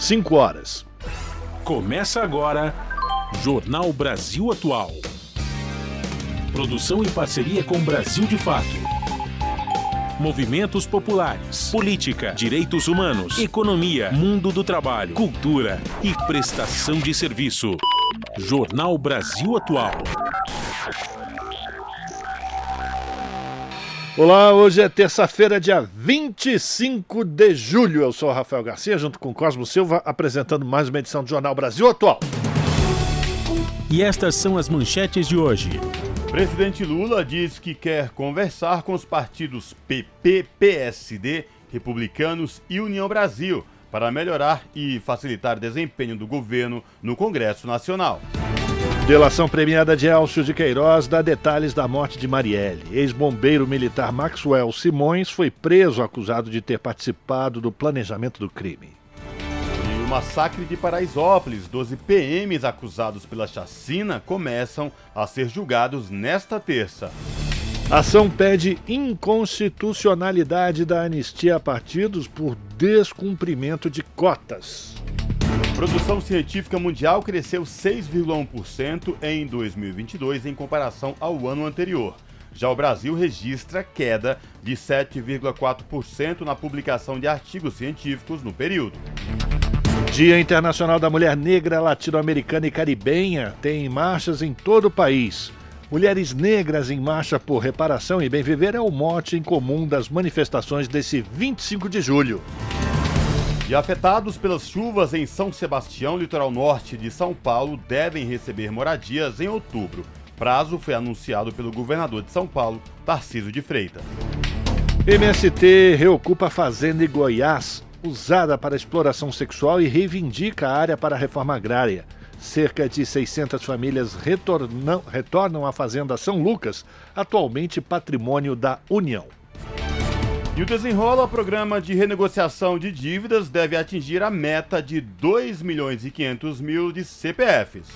5 horas. Começa agora Jornal Brasil Atual. Produção e parceria com Brasil de Fato. Movimentos populares, política, direitos humanos, economia, mundo do trabalho, cultura e prestação de serviço. Jornal Brasil Atual. Olá, hoje é terça-feira, dia 25 de julho. Eu sou o Rafael Garcia, junto com Cosmo Silva, apresentando mais uma edição do Jornal Brasil Atual. E estas são as manchetes de hoje. Presidente Lula diz que quer conversar com os partidos PP, PSD, Republicanos e União Brasil para melhorar e facilitar o desempenho do governo no Congresso Nacional. Delação premiada de Elcio de Queiroz dá detalhes da morte de Marielle. Ex-bombeiro militar Maxwell Simões foi preso acusado de ter participado do planejamento do crime. E o massacre de Paraisópolis, 12 PMs acusados pela chacina começam a ser julgados nesta terça. Ação pede inconstitucionalidade da anistia a partidos por descumprimento de cotas. Produção científica mundial cresceu 6,1% em 2022 em comparação ao ano anterior. Já o Brasil registra queda de 7,4% na publicação de artigos científicos no período. Dia Internacional da Mulher Negra, Latino-Americana e Caribenha tem marchas em todo o país. Mulheres negras em marcha por reparação e bem viver é o mote em comum das manifestações desse 25 de julho. E afetados pelas chuvas em São Sebastião, litoral norte de São Paulo, devem receber moradias em outubro. Prazo foi anunciado pelo governador de São Paulo, Tarcísio de Freitas. MST reocupa a fazenda em Goiás, usada para exploração sexual e reivindica a área para a reforma agrária. Cerca de 600 famílias retornam, retornam à Fazenda São Lucas, atualmente patrimônio da União. E o desenrola programa de renegociação de dívidas deve atingir a meta de 2 milhões e 500 mil de CPFs.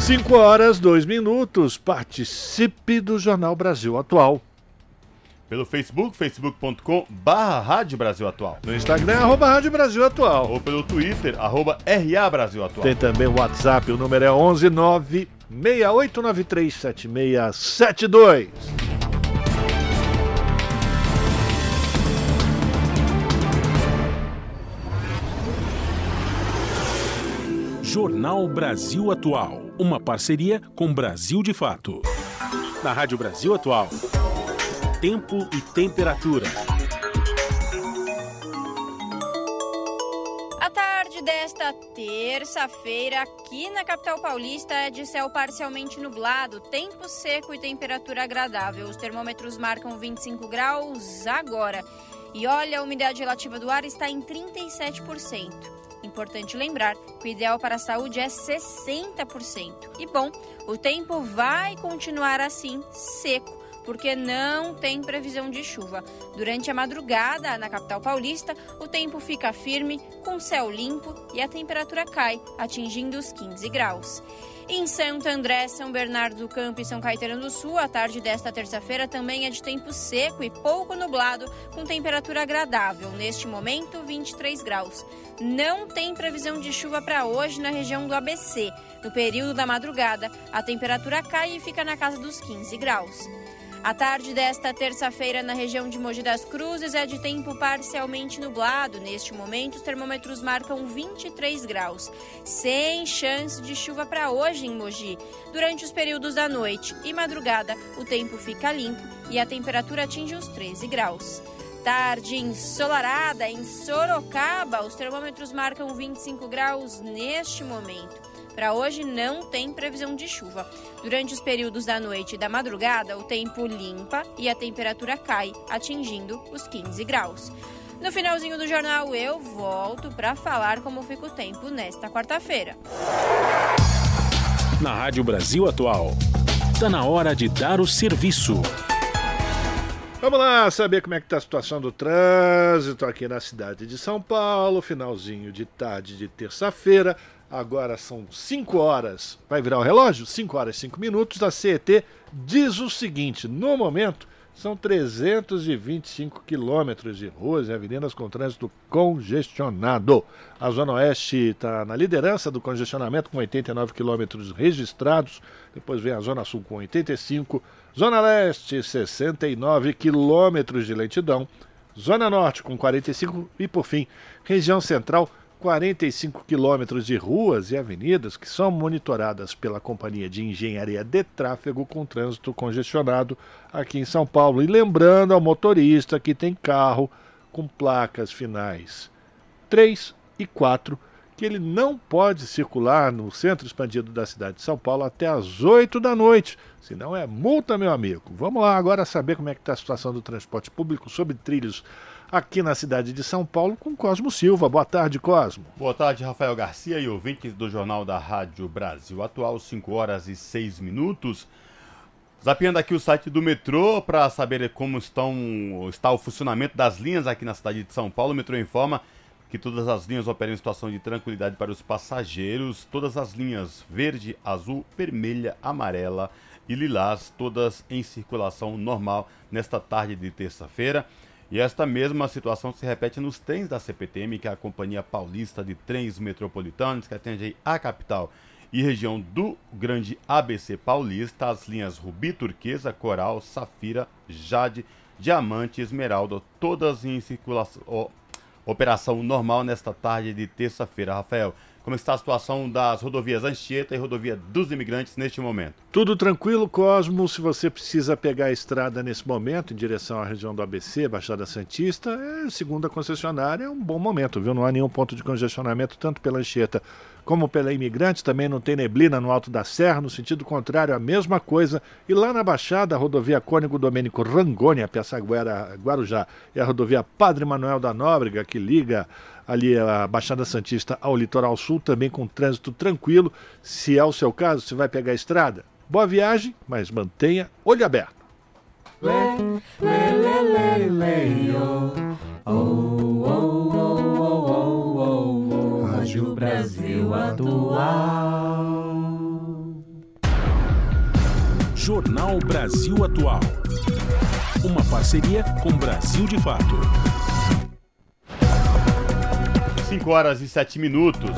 5 horas, 2 minutos. Participe do Jornal Brasil Atual. Pelo Facebook, facebook.com barra Rádio Brasil Atual. No Instagram, arroba Rádio Brasil Atual. Ou pelo Twitter, arroba RA Brasil Atual. Tem também o WhatsApp, o número é 119 6893 7672. Jornal Brasil Atual, uma parceria com Brasil de Fato. Na Rádio Brasil Atual, tempo e temperatura. A tarde desta terça-feira, aqui na capital paulista, é de céu parcialmente nublado, tempo seco e temperatura agradável. Os termômetros marcam 25 graus agora. E olha, a umidade relativa do ar está em 37%. Importante lembrar que o ideal para a saúde é 60%. E bom, o tempo vai continuar assim, seco porque não tem previsão de chuva. Durante a madrugada, na capital paulista, o tempo fica firme, com céu limpo e a temperatura cai, atingindo os 15 graus. Em Santo André, São Bernardo do Campo e São Caetano do Sul, a tarde desta terça-feira também é de tempo seco e pouco nublado, com temperatura agradável. Neste momento, 23 graus. Não tem previsão de chuva para hoje na região do ABC. No período da madrugada, a temperatura cai e fica na casa dos 15 graus. A tarde desta terça-feira na região de Mogi das Cruzes é de tempo parcialmente nublado. Neste momento, os termômetros marcam 23 graus, sem chance de chuva para hoje em Mogi. Durante os períodos da noite e madrugada, o tempo fica limpo e a temperatura atinge os 13 graus. Tarde ensolarada em Sorocaba, os termômetros marcam 25 graus neste momento. Para hoje não tem previsão de chuva. Durante os períodos da noite e da madrugada, o tempo limpa e a temperatura cai, atingindo os 15 graus. No finalzinho do jornal eu volto para falar como fica o tempo nesta quarta-feira. Na Rádio Brasil Atual, está na hora de dar o serviço. Vamos lá saber como é que está a situação do trânsito aqui na cidade de São Paulo, finalzinho de tarde de terça-feira. Agora são 5 horas. Vai virar o relógio? 5 horas e 5 minutos. A CET diz o seguinte: no momento, São 325 quilômetros de ruas e avenidas com trânsito congestionado. A Zona Oeste está na liderança do congestionamento, com 89 quilômetros registrados. Depois vem a Zona Sul com 85. Zona Leste, 69 quilômetros de lentidão. Zona Norte, com 45. E, por fim, região central, 45 quilômetros de ruas e avenidas que são monitoradas pela Companhia de Engenharia de Tráfego com trânsito congestionado aqui em São Paulo. E lembrando ao motorista que tem carro com placas finais 3 e 4 que ele não pode circular no centro expandido da cidade de São Paulo até às 8 da noite, senão é multa, meu amigo. Vamos lá agora saber como é que está a situação do transporte público sobre trilhos aqui na cidade de São Paulo com Cosmo Silva. Boa tarde, Cosmo. Boa tarde, Rafael Garcia e ouvintes do Jornal da Rádio Brasil Atual, 5 horas e 6 minutos. Zapiando aqui o site do metrô para saber como estão, está o funcionamento das linhas aqui na cidade de São Paulo. O metrô informa que todas as linhas operam em situação de tranquilidade para os passageiros. Todas as linhas verde, azul, vermelha, amarela e lilás, todas em circulação normal nesta tarde de terça-feira. E esta mesma situação se repete nos trens da CPTM, que é a Companhia Paulista de Trens Metropolitanos, que atende a capital e região do Grande ABC Paulista, as linhas Rubi, Turquesa, Coral, Safira, Jade, Diamante e Esmeralda, todas em circulação, operação normal nesta tarde de terça-feira. Rafael, como está a situação das rodovias Anchieta e rodovia dos imigrantes neste momento? Tudo tranquilo, Cosmo. Se você precisa pegar a estrada nesse momento em direção à região do ABC, Baixada Santista, é, segundo a concessionária, é um bom momento, viu? Não há nenhum ponto de congestionamento, tanto pela Anchieta como pela Imigrantes, também não tem neblina no Alto da Serra, no sentido contrário, a mesma coisa. E lá na Baixada, a rodovia Cônigo Domênico Rangoni, a Piaçaguera Guarujá, e a rodovia Padre Manuel da Nóbrega, que liga ali a Baixada Santista ao Litoral Sul, também com trânsito tranquilo. Se é o seu caso, você vai pegar a estrada. Boa viagem, mas mantenha olho aberto. Lê, lê, lê, lê, lê, oh, oh, Rádio Brasil Atual. Jornal Brasil Atual. Uma parceria com Brasil de Fato. 5 horas e 7 minutos.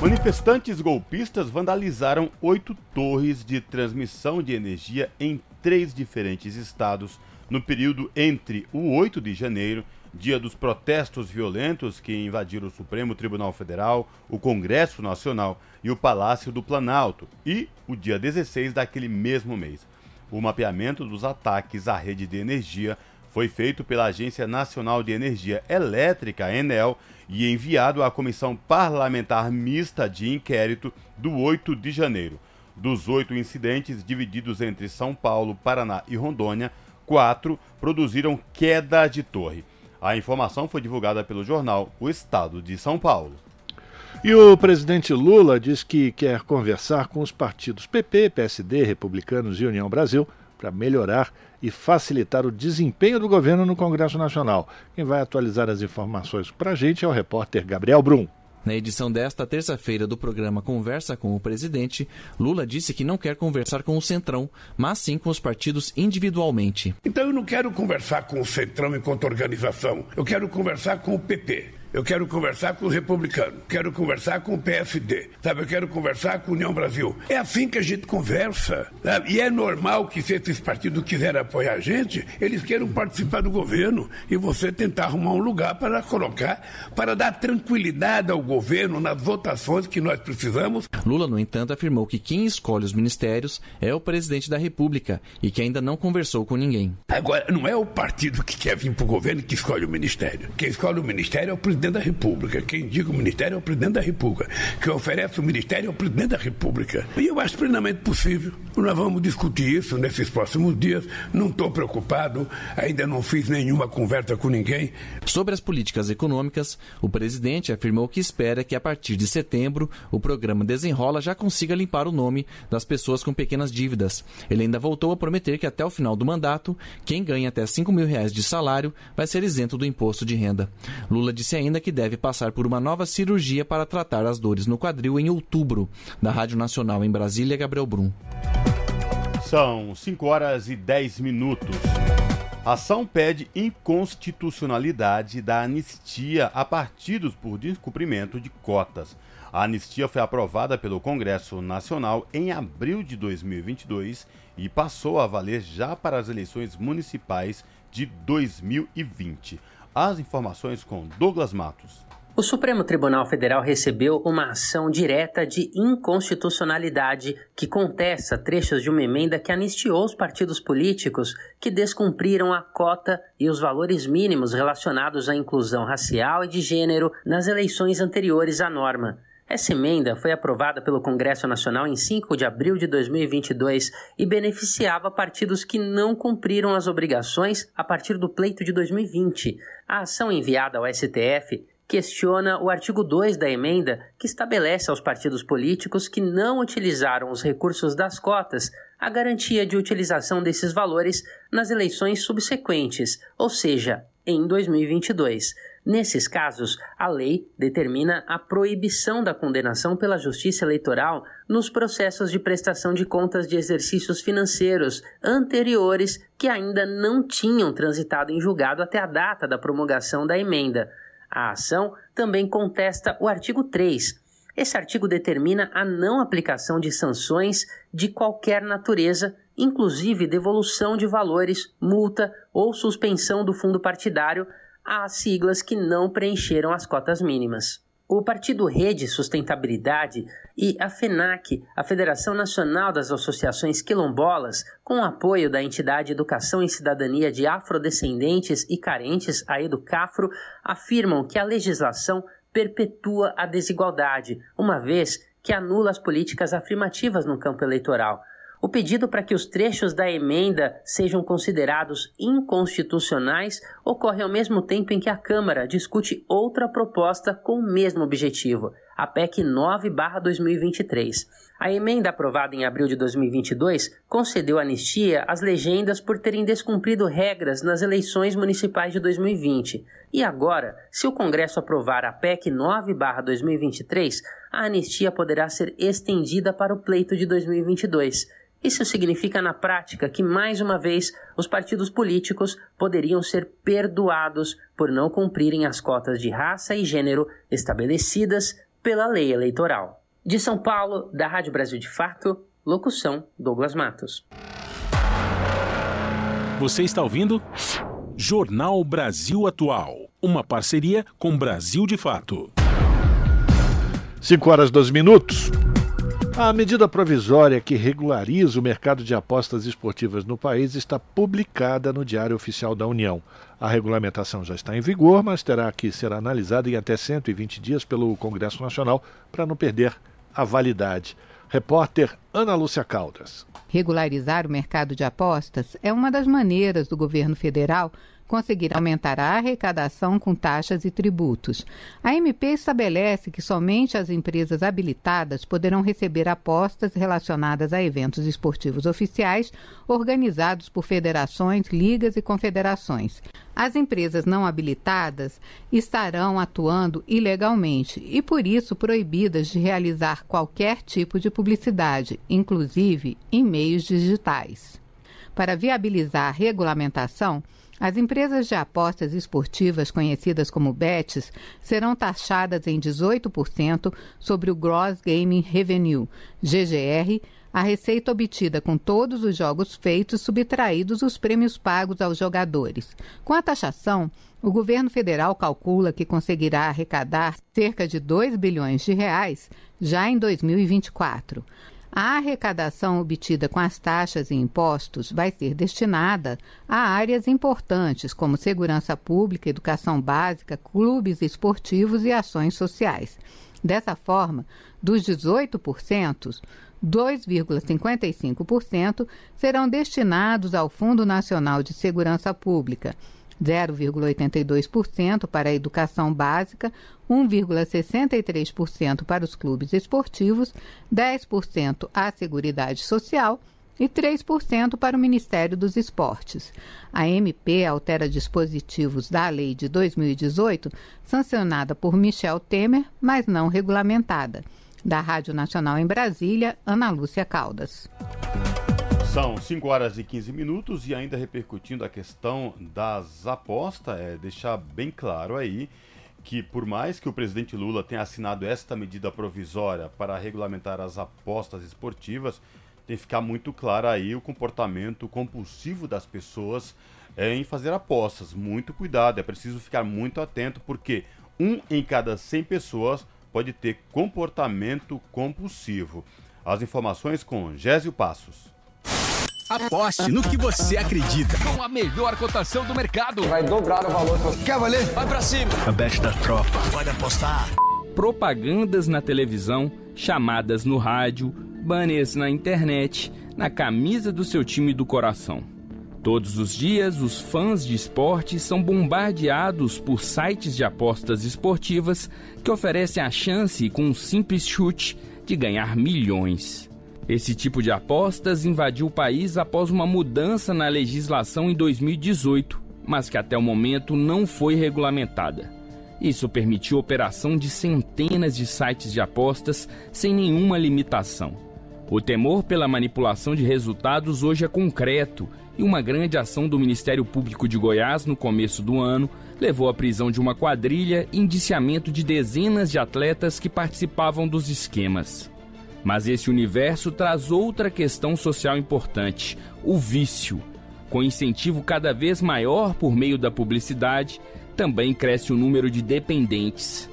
Manifestantes golpistas vandalizaram oito torres de transmissão de energia em três diferentes estados no período entre o 8 de janeiro dia dos protestos violentos que invadiram o Supremo Tribunal Federal, o Congresso Nacional e o Palácio do Planalto, e o dia 16 daquele mesmo mês. O mapeamento dos ataques à rede de energia foi feito pela Agência Nacional de Energia Elétrica, Enel, e enviado à Comissão Parlamentar Mista de Inquérito do 8 de janeiro. Dos oito incidentes divididos entre São Paulo, Paraná e Rondônia, quatro produziram queda de torre. A informação foi divulgada pelo jornal O Estado de São Paulo. E o presidente Lula diz que quer conversar com os partidos PP, PSD, Republicanos e União Brasil para melhorar e facilitar o desempenho do governo no Congresso Nacional. Quem vai atualizar as informações para a gente é o repórter Gabriel Brum. Na edição desta terça-feira do programa Conversa com o Presidente, Lula disse que não quer conversar com o Centrão, mas sim com os partidos individualmente. Então eu não quero conversar com o Centrão enquanto organização, eu quero conversar com o PP. Eu quero conversar com os republicanos, quero conversar com o PSD, sabe? Eu quero conversar com a União Brasil. É assim que a gente conversa. Sabe? E é normal que se esses partidos quiserem apoiar a gente, eles queiram participar do governo e você tentar arrumar um lugar para colocar, para dar tranquilidade ao governo nas votações que nós precisamos. Lula, no entanto, afirmou que quem escolhe os ministérios é o presidente da República e que ainda não conversou com ninguém. Agora, não é o partido que quer vir para o governo que escolhe o ministério. Quem escolhe o ministério é o presidente presidente da República. Quem indica o ministério é o presidente da República. Quem oferece o ministério é o presidente da República. E eu acho plenamente possível. Nós vamos discutir isso nesses próximos dias. Não estou preocupado, ainda não fiz nenhuma conversa com ninguém. Sobre as políticas econômicas, o presidente afirmou que espera que a partir de setembro o programa Desenrola já consiga limpar o nome das pessoas com pequenas dívidas. Ele ainda voltou a prometer que até o final do mandato, quem ganha até 5 mil reais de salário vai ser isento do imposto de renda. Lula disse ainda que deve passar por uma nova cirurgia para tratar as dores no quadril em outubro. Da Rádio Nacional em Brasília, Gabriel Brum. São 5 horas e 10 minutos. Ação pede inconstitucionalidade da anistia a partidos por descumprimento de cotas. A anistia foi aprovada pelo Congresso Nacional em abril de 2022 e passou a valer já para as eleições municipais de 2020. As informações com Douglas Matos. O Supremo Tribunal Federal recebeu uma ação direta de inconstitucionalidade que contesta trechos de uma emenda que anistiou os partidos políticos que descumpriram a cota e os valores mínimos relacionados à inclusão racial e de gênero nas eleições anteriores à norma. Essa emenda foi aprovada pelo Congresso Nacional em 5 de abril de 2022 e beneficiava partidos que não cumpriram as obrigações a partir do pleito de 2020. A ação enviada ao STF questiona o artigo 2 da emenda, que estabelece aos partidos políticos que não utilizaram os recursos das cotas a garantia de utilização desses valores nas eleições subsequentes, ou seja, em 2022. Nesses casos, a lei determina a proibição da condenação pela Justiça Eleitoral nos processos de prestação de contas de exercícios financeiros anteriores que ainda não tinham transitado em julgado até a data da promulgação da emenda. A ação também contesta o artigo 3. Esse artigo determina a não aplicação de sanções de qualquer natureza, inclusive devolução de valores, multa ou suspensão do fundo partidário às siglas que não preencheram as cotas mínimas. O Partido Rede Sustentabilidade e a FENAC, a Federação Nacional das Associações Quilombolas, com apoio da entidade Educação e Cidadania de Afrodescendentes e Carentes, a Educafro, afirmam que a legislação perpetua a desigualdade, uma vez que anula as políticas afirmativas no campo eleitoral. O pedido para que os trechos da emenda sejam considerados inconstitucionais ocorre ao mesmo tempo em que a Câmara discute outra proposta com o mesmo objetivo, a PEC 9/2023. A emenda aprovada em abril de 2022 concedeu anistia às legendas por terem descumprido regras nas eleições municipais de 2020. E agora, se o Congresso aprovar a PEC 9/2023, a anistia poderá ser estendida para o pleito de 2022 isso significa, na prática, que, mais uma vez, os partidos políticos poderiam ser perdoados por não cumprirem as cotas de raça e gênero estabelecidas pela lei eleitoral. De São Paulo, da Rádio Brasil de Fato, locução Douglas Matos. Você está ouvindo? Jornal Brasil Atual, uma parceria com Brasil de Fato. 5 horas 12 minutos. A medida provisória que regulariza o mercado de apostas esportivas no país está publicada no Diário Oficial da União. A regulamentação já está em vigor, mas terá que ser analisada em até 120 dias pelo Congresso Nacional para não perder a validade. Repórter Ana Lúcia Caldas. Regularizar o mercado de apostas é uma das maneiras do governo federal conseguir aumentar a arrecadação com taxas e tributos. A MP estabelece que somente as empresas habilitadas poderão receber apostas relacionadas a eventos esportivos oficiais organizados por federações, ligas e confederações. As empresas não habilitadas estarão atuando ilegalmente e, por isso, proibidas de realizar qualquer tipo de publicidade, inclusive em meios digitais. Para viabilizar a regulamentação, as empresas de apostas esportivas conhecidas como BETs serão taxadas em 18% sobre o Gross Gaming Revenue, GGR, a receita obtida com todos os jogos feitos subtraídos os prêmios pagos aos jogadores. Com a taxação, o governo federal calcula que conseguirá arrecadar cerca de 2 bilhões de reais já em 2024. A arrecadação obtida com as taxas e impostos vai ser destinada a áreas importantes como segurança pública, educação básica, clubes esportivos e ações sociais. Dessa forma, dos 18%, 2,55% serão destinados ao Fundo Nacional de Segurança Pública 0,82% para a educação básica, 1,63% para os clubes esportivos, 10% à Seguridade Social e 3% para o Ministério dos Esportes. A MP altera dispositivos da Lei de 2018, sancionada por Michel Temer, mas não regulamentada. Da Rádio Nacional em Brasília, Ana Lúcia Caldas. São 5 horas e 15 minutos e ainda repercutindo a questão das apostas, é deixar bem claro aí que por mais que o presidente Lula tenha assinado esta medida provisória para regulamentar as apostas esportivas, tem que ficar muito claro aí o comportamento compulsivo das pessoas é, em fazer apostas. Muito cuidado, é preciso ficar muito atento porque um em cada 100 pessoas pode ter comportamento compulsivo. As informações com Gésio Passos. Aposte no que você acredita. Com a melhor cotação do mercado. Vai dobrar o valor. Quer valer? Vai pra cima. A bet da tropa. Pode apostar. Propagandas na televisão, chamadas no rádio, banners na internet, na camisa do seu time do coração. Todos os dias, os fãs de esporte são bombardeados por sites de apostas esportivas que oferecem a chance, com um simples chute, de ganhar milhões. Esse tipo de apostas invadiu o país após uma mudança na legislação em 2018, mas que até o momento não foi regulamentada. Isso permitiu a operação de centenas de sites de apostas sem nenhuma limitação. O temor pela manipulação de resultados hoje é concreto e uma grande ação do Ministério Público de Goiás no começo do ano levou à prisão de uma quadrilha e indiciamento de dezenas de atletas que participavam dos esquemas. Mas esse universo traz outra questão social importante: o vício. Com incentivo cada vez maior por meio da publicidade, também cresce o número de dependentes.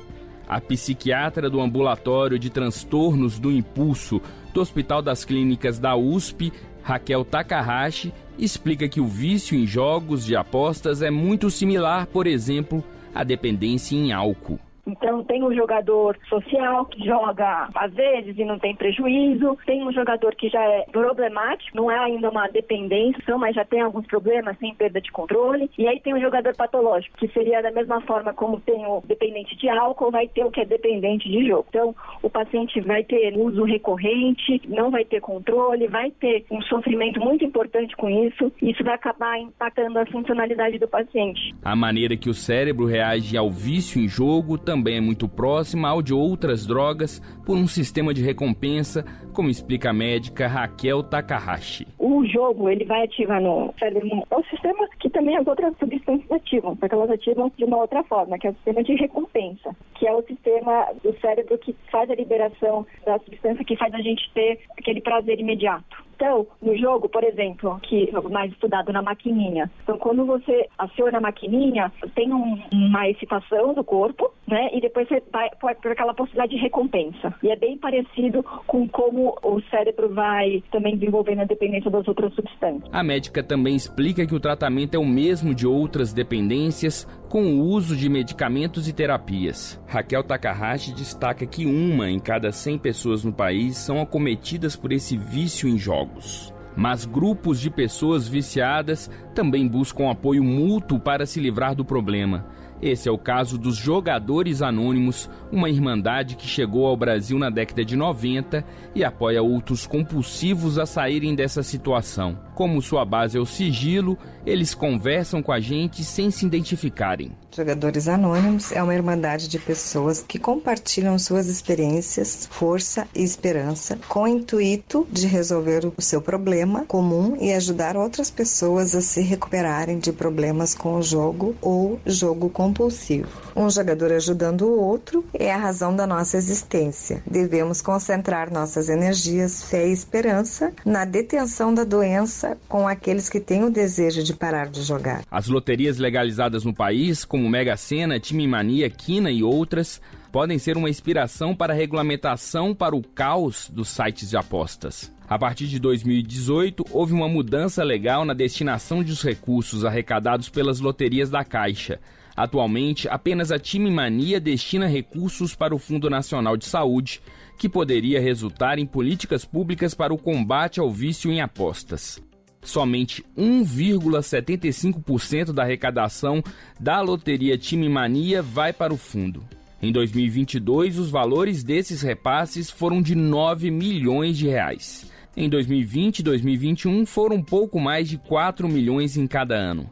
A psiquiatra do ambulatório de transtornos do impulso do Hospital das Clínicas da USP, Raquel Takahashi, explica que o vício em jogos de apostas é muito similar, por exemplo, à dependência em álcool. Então, tem um jogador social que joga às vezes e não tem prejuízo, tem um jogador que já é problemático, não é ainda uma dependência, mas já tem alguns problemas, sem perda de controle, e aí tem um jogador patológico, que seria da mesma forma como tem o dependente de álcool, vai ter o que é dependente de jogo. Então, o paciente vai ter uso recorrente, não vai ter controle, vai ter um sofrimento muito importante com isso, isso vai acabar impactando a funcionalidade do paciente. A maneira que o cérebro reage ao vício em jogo também é muito próxima ao de outras drogas por um sistema de recompensa, como explica a médica Raquel Takahashi. O jogo ele vai ativar no cérebro é um sistema que também as outras substâncias ativam, porque elas ativam de uma outra forma, que é o sistema de recompensa, que é o sistema do cérebro que faz a liberação da substância que faz a gente ter aquele prazer imediato. Então, no jogo, por exemplo, que é mais estudado na maquininha. Então, quando você aciona a maquininha, tem um, uma excitação do corpo, né? E depois você vai por aquela possibilidade de recompensa. E é bem parecido com como o cérebro vai também desenvolvendo a dependência das outras substâncias. A médica também explica que o tratamento é o mesmo de outras dependências, com o uso de medicamentos e terapias. Raquel Takahashi destaca que uma em cada 100 pessoas no país são acometidas por esse vício em jogos. Mas grupos de pessoas viciadas também buscam apoio mútuo para se livrar do problema. Esse é o caso dos Jogadores Anônimos, uma irmandade que chegou ao Brasil na década de 90 e apoia outros compulsivos a saírem dessa situação. Como sua base é o sigilo, eles conversam com a gente sem se identificarem. Jogadores Anônimos é uma irmandade de pessoas que compartilham suas experiências, força e esperança com o intuito de resolver o seu problema comum e ajudar outras pessoas a se recuperarem de problemas com o jogo ou jogo compulsivo. Um jogador ajudando o outro é a razão da nossa existência. Devemos concentrar nossas energias, fé e esperança na detenção da doença com aqueles que têm o desejo de parar de jogar. As loterias legalizadas no país, como Mega Sena, Time Mania, Quina e outras, podem ser uma inspiração para a regulamentação para o caos dos sites de apostas. A partir de 2018, houve uma mudança legal na destinação dos recursos arrecadados pelas loterias da Caixa. Atualmente, apenas a Time Mania destina recursos para o Fundo Nacional de Saúde, que poderia resultar em políticas públicas para o combate ao vício em apostas. Somente 1,75% da arrecadação da loteria Time Mania vai para o fundo. Em 2022, os valores desses repasses foram de 9 milhões de reais. Em 2020 e 2021 foram pouco mais de 4 milhões em cada ano.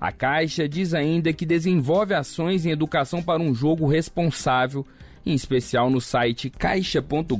A Caixa diz ainda que desenvolve ações em educação para um jogo responsável em especial no site caixa.gov.br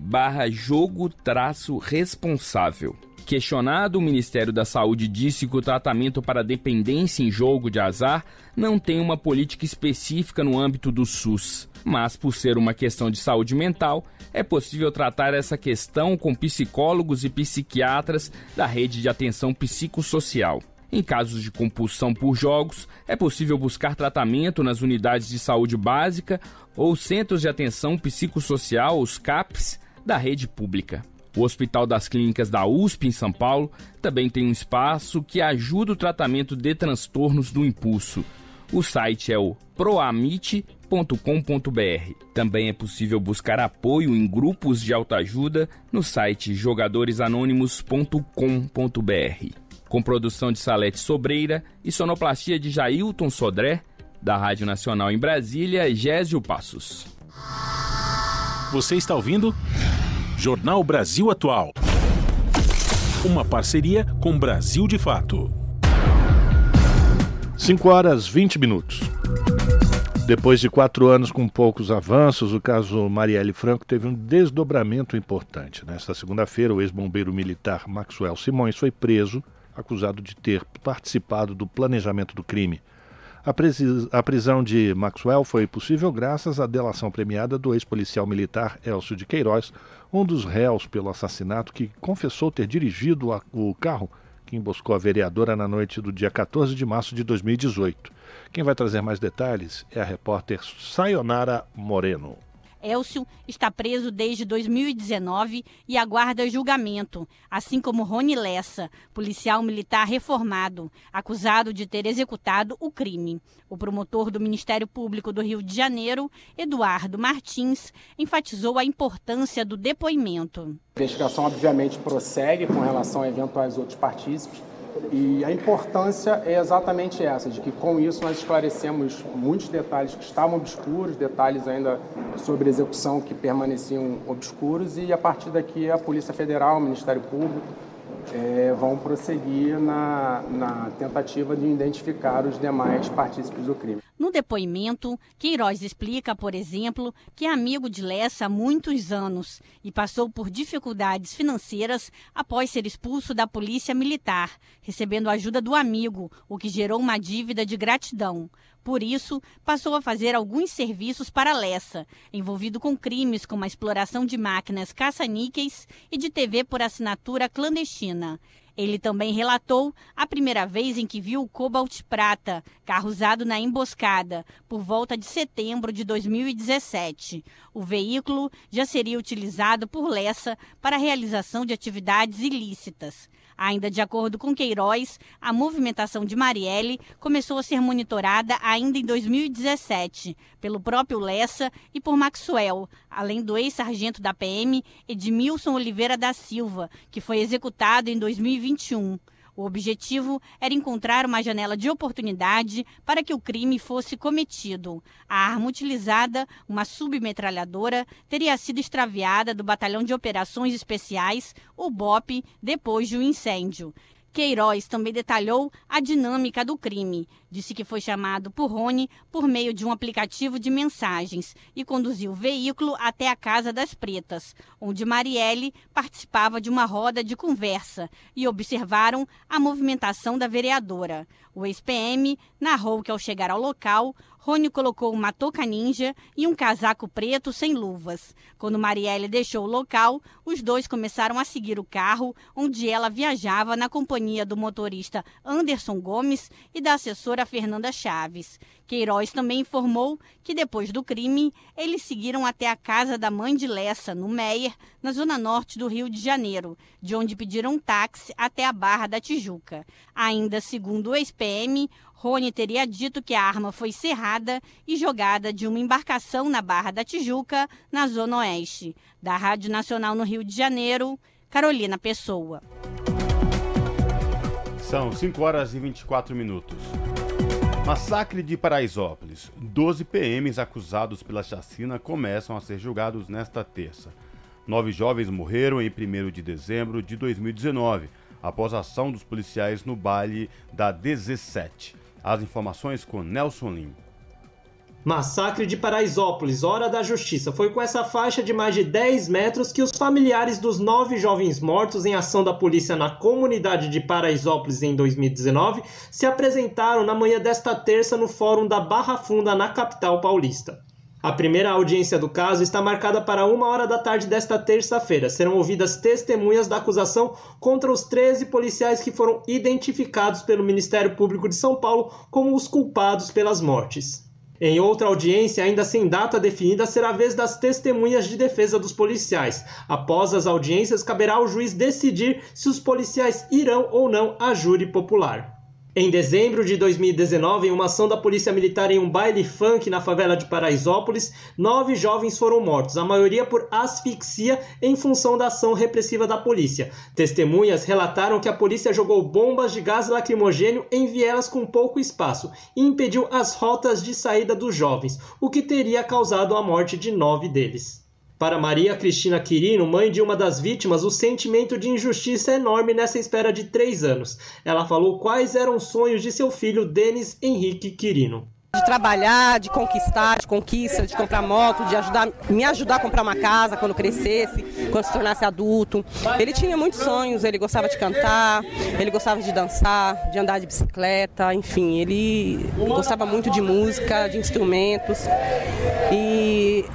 barra jogo-responsável. Questionado, o Ministério da Saúde disse que o tratamento para dependência em jogo de azar não tem uma política específica no âmbito do SUS. Mas, por ser uma questão de saúde mental, é possível tratar essa questão com psicólogos e psiquiatras da rede de atenção psicossocial. Em casos de compulsão por jogos, é possível buscar tratamento nas unidades de saúde básica ou centros de atenção psicossocial, os CAPs, da rede pública. O Hospital das Clínicas da USP, em São Paulo, também tem um espaço que ajuda o tratamento de transtornos do impulso. O site é o proamite.com.br. Também é possível buscar apoio em grupos de autoajuda no site jogadoresanônimos.com.br. Com produção de Salete Sobreira e sonoplastia de Jailton Sodré, da Rádio Nacional em Brasília, Gésio Passos. Você está ouvindo? Jornal Brasil Atual. Uma parceria com Brasil de Fato. 5 horas 20 minutos. Depois de quatro anos com poucos avanços, o caso Marielle Franco teve um desdobramento importante. Nesta segunda-feira, o ex-bombeiro militar Maxwell Simões foi preso, acusado de ter participado do planejamento do crime. A, a prisão de Maxwell foi possível graças à delação premiada do ex-policial militar Elcio de Queiroz, um dos réus pelo assassinato que confessou ter dirigido a, o carro que emboscou a vereadora na noite do dia 14 de março de 2018. Quem vai trazer mais detalhes é a repórter Sayonara Moreno. Elcio está preso desde 2019 e aguarda julgamento, assim como Rony Lessa, policial militar reformado, acusado de ter executado o crime. O promotor do Ministério Público do Rio de Janeiro, Eduardo Martins, enfatizou a importância do depoimento. A investigação, obviamente, prossegue com relação a eventuais outros partícipes e a importância é exatamente essa, de que com isso nós esclarecemos muitos detalhes que estavam obscuros, detalhes ainda sobre execução que permaneciam obscuros, e a partir daqui a Polícia Federal, o Ministério Público, é, vão prosseguir na, na tentativa de identificar os demais partícipes do crime. No depoimento, Queiroz explica, por exemplo, que é amigo de Lessa há muitos anos e passou por dificuldades financeiras após ser expulso da polícia militar, recebendo ajuda do amigo, o que gerou uma dívida de gratidão. Por isso, passou a fazer alguns serviços para Lessa, envolvido com crimes como a exploração de máquinas caça-níqueis e de TV por assinatura clandestina. Ele também relatou a primeira vez em que viu o Cobalt Prata, carro usado na emboscada, por volta de setembro de 2017. O veículo já seria utilizado por Lessa para a realização de atividades ilícitas. Ainda de acordo com Queiroz, a movimentação de Marielle começou a ser monitorada ainda em 2017 pelo próprio Lessa e por Maxwell, além do ex-sargento da PM Edmilson Oliveira da Silva, que foi executado em 2021. O objetivo era encontrar uma janela de oportunidade para que o crime fosse cometido. A arma utilizada, uma submetralhadora, teria sido extraviada do Batalhão de Operações Especiais, o BOP, depois de um incêndio. Queiroz também detalhou a dinâmica do crime. Disse que foi chamado por Rony por meio de um aplicativo de mensagens e conduziu o veículo até a Casa das Pretas, onde Marielle participava de uma roda de conversa e observaram a movimentação da vereadora. O ex-PM narrou que ao chegar ao local, Rony colocou uma touca ninja e um casaco preto sem luvas. Quando Marielle deixou o local, os dois começaram a seguir o carro onde ela viajava na companhia do motorista Anderson Gomes e da assessora Fernanda Chaves. Queiroz também informou que depois do crime, eles seguiram até a casa da mãe de Lessa, no Meier, na zona norte do Rio de Janeiro, de onde pediram um táxi até a Barra da Tijuca. Ainda segundo o ex-PM, Rony teria dito que a arma foi cerrada e jogada de uma embarcação na Barra da Tijuca, na Zona Oeste. Da Rádio Nacional no Rio de Janeiro, Carolina Pessoa. São 5 horas e 24 minutos. Massacre de Paraisópolis. 12 PMs acusados pela chacina começam a ser julgados nesta terça. Nove jovens morreram em 1 de dezembro de 2019, após a ação dos policiais no baile da 17. As informações com Nelson Lim. Massacre de Paraisópolis, Hora da Justiça. Foi com essa faixa de mais de 10 metros que os familiares dos nove jovens mortos em ação da polícia na comunidade de Paraisópolis em 2019 se apresentaram na manhã desta terça no Fórum da Barra Funda, na capital paulista. A primeira audiência do caso está marcada para uma hora da tarde desta terça-feira. Serão ouvidas testemunhas da acusação contra os 13 policiais que foram identificados pelo Ministério Público de São Paulo como os culpados pelas mortes. Em outra audiência, ainda sem data definida, será a vez das testemunhas de defesa dos policiais. Após as audiências, caberá ao juiz decidir se os policiais irão ou não à júri popular. Em dezembro de 2019, em uma ação da Polícia Militar em um baile funk na favela de Paraisópolis, nove jovens foram mortos, a maioria por asfixia em função da ação repressiva da polícia. Testemunhas relataram que a polícia jogou bombas de gás lacrimogênio em vielas com pouco espaço e impediu as rotas de saída dos jovens, o que teria causado a morte de nove deles. Para Maria Cristina Quirino, mãe de uma das vítimas, o sentimento de injustiça é enorme nessa espera de três anos. Ela falou quais eram os sonhos de seu filho, Denis Henrique Quirino de trabalhar, de conquistar, de conquista, de comprar moto, de ajudar, me ajudar a comprar uma casa quando crescesse, quando se tornasse adulto. Ele tinha muitos sonhos, ele gostava de cantar, ele gostava de dançar, de andar de bicicleta, enfim, ele gostava muito de música, de instrumentos. E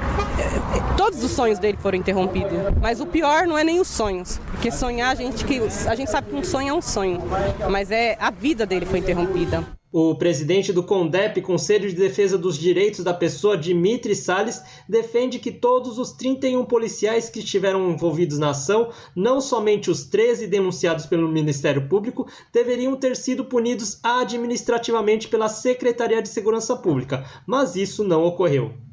todos os sonhos dele foram interrompidos. Mas o pior não é nem os sonhos, porque sonhar a gente que a gente sabe que um sonho é um sonho, mas é a vida dele foi interrompida. O presidente do CONDEP, Conselho de Defesa dos Direitos da Pessoa, Dimitri Salles, defende que todos os 31 policiais que estiveram envolvidos na ação, não somente os 13 denunciados pelo Ministério Público, deveriam ter sido punidos administrativamente pela Secretaria de Segurança Pública, mas isso não ocorreu.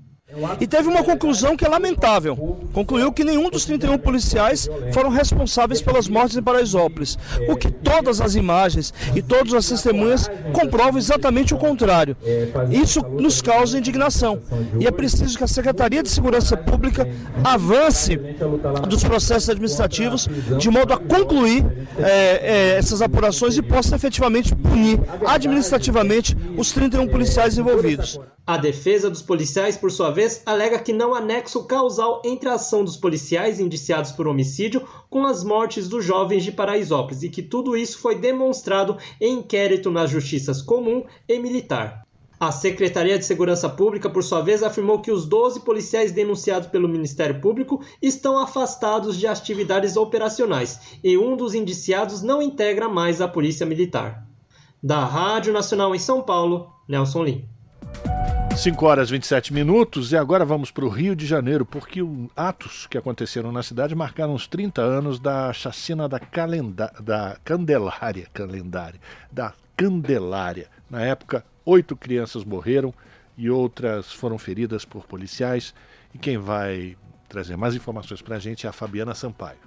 E teve uma conclusão que é lamentável. Concluiu que nenhum dos 31 policiais foram responsáveis pelas mortes em Paraisópolis. O que todas as imagens e todas as testemunhas comprovam exatamente o contrário. Isso nos causa indignação. E é preciso que a Secretaria de Segurança Pública avance dos processos administrativos de modo a concluir é, é, essas apurações e possa efetivamente punir administrativamente os 31 policiais envolvidos. A defesa dos policiais, por sua vez, alega que não há nexo causal entre a ação dos policiais indiciados por homicídio com as mortes dos jovens de Paraisópolis e que tudo isso foi demonstrado em inquérito nas justiças comum e militar. A Secretaria de Segurança Pública, por sua vez, afirmou que os 12 policiais denunciados pelo Ministério Público estão afastados de atividades operacionais e um dos indiciados não integra mais a Polícia Militar. Da Rádio Nacional em São Paulo, Nelson Lim. 5 horas e 27 minutos e agora vamos para o Rio de Janeiro, porque os atos que aconteceram na cidade marcaram os 30 anos da chacina da, calenda da Candelária, calendária, da Candelária. Na época, oito crianças morreram e outras foram feridas por policiais. E quem vai trazer mais informações para a gente é a Fabiana Sampaio.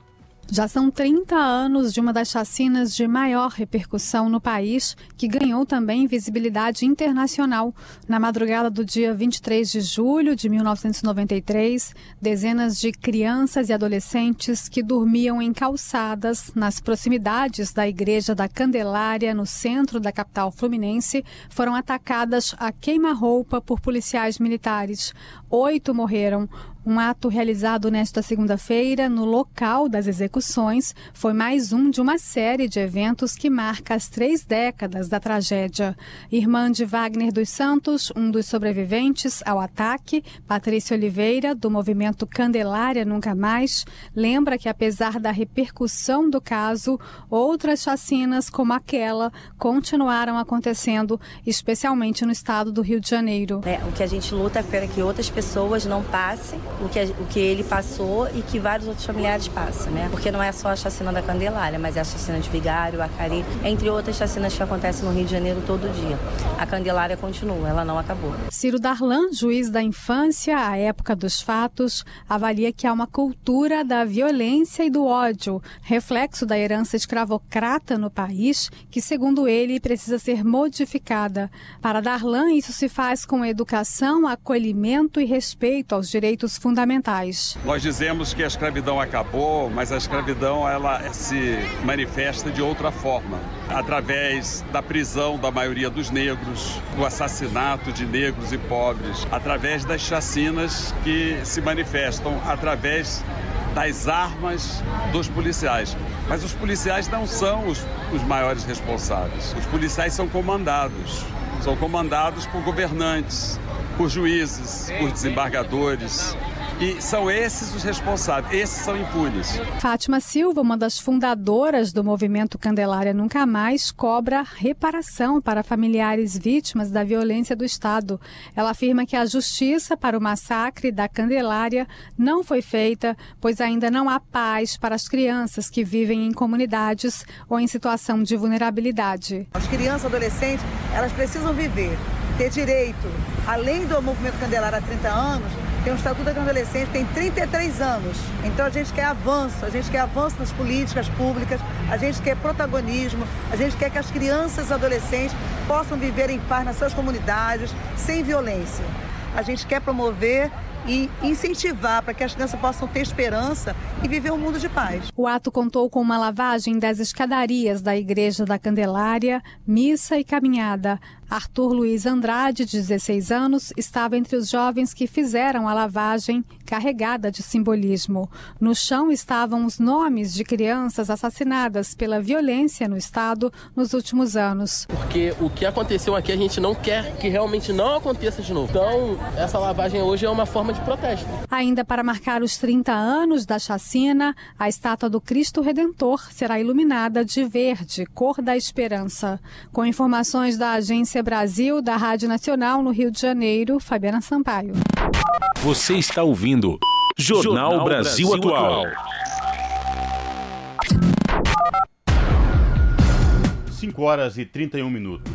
Já são 30 anos de uma das chacinas de maior repercussão no país, que ganhou também visibilidade internacional. Na madrugada do dia 23 de julho de 1993, dezenas de crianças e adolescentes que dormiam em calçadas nas proximidades da Igreja da Candelária, no centro da capital fluminense, foram atacadas a queima-roupa por policiais militares. Oito morreram. Um ato realizado nesta segunda-feira no local das execuções foi mais um de uma série de eventos que marca as três décadas da tragédia. Irmã de Wagner dos Santos, um dos sobreviventes ao ataque, Patrícia Oliveira, do movimento Candelária Nunca Mais, lembra que apesar da repercussão do caso, outras chacinas como aquela continuaram acontecendo, especialmente no estado do Rio de Janeiro. É, o que a gente luta é para que outras pessoas não passem o que, o que ele passou e que vários outros familiares passam, né? Porque não é só a chacina da Candelária, mas é a chacina de Vigário, Acari, entre outras chacinas que acontecem no Rio de Janeiro todo dia. A Candelária continua, ela não acabou. Ciro Darlan, juiz da infância à época dos fatos, avalia que há uma cultura da violência e do ódio, reflexo da herança escravocrata no país, que, segundo ele, precisa ser modificada. Para Darlan, isso se faz com educação, acolhimento e respeito aos direitos fundamentais fundamentais. Nós dizemos que a escravidão acabou, mas a escravidão ela se manifesta de outra forma, através da prisão da maioria dos negros, do assassinato de negros e pobres, através das chacinas que se manifestam através das armas dos policiais. Mas os policiais não são os, os maiores responsáveis. Os policiais são comandados. São comandados por governantes, por juízes, por desembargadores, e são esses os responsáveis, esses são impunes. Fátima Silva, uma das fundadoras do movimento Candelária Nunca Mais, cobra reparação para familiares vítimas da violência do Estado. Ela afirma que a justiça para o massacre da Candelária não foi feita, pois ainda não há paz para as crianças que vivem em comunidades ou em situação de vulnerabilidade. As crianças e adolescentes, elas precisam viver, ter direito, além do movimento Candelária há 30 anos, tem o Estatuto da Adolescente, tem 33 anos. Então a gente quer avanço, a gente quer avanço nas políticas públicas, a gente quer protagonismo, a gente quer que as crianças e adolescentes possam viver em paz nas suas comunidades, sem violência. A gente quer promover e incentivar para que as crianças possam ter esperança e viver um mundo de paz. O ato contou com uma lavagem das escadarias da Igreja da Candelária, missa e caminhada. Arthur Luiz Andrade, de 16 anos, estava entre os jovens que fizeram a lavagem carregada de simbolismo. No chão estavam os nomes de crianças assassinadas pela violência no Estado nos últimos anos. Porque o que aconteceu aqui a gente não quer que realmente não aconteça de novo. Então, essa lavagem hoje é uma forma de protesto. Ainda para marcar os 30 anos da chacina, a estátua do Cristo Redentor será iluminada de verde, cor da esperança. Com informações da agência Brasil da Rádio Nacional no Rio de Janeiro, Fabiana Sampaio. Você está ouvindo Jornal, Jornal Brasil, Brasil Atual. 5 horas e 31 minutos.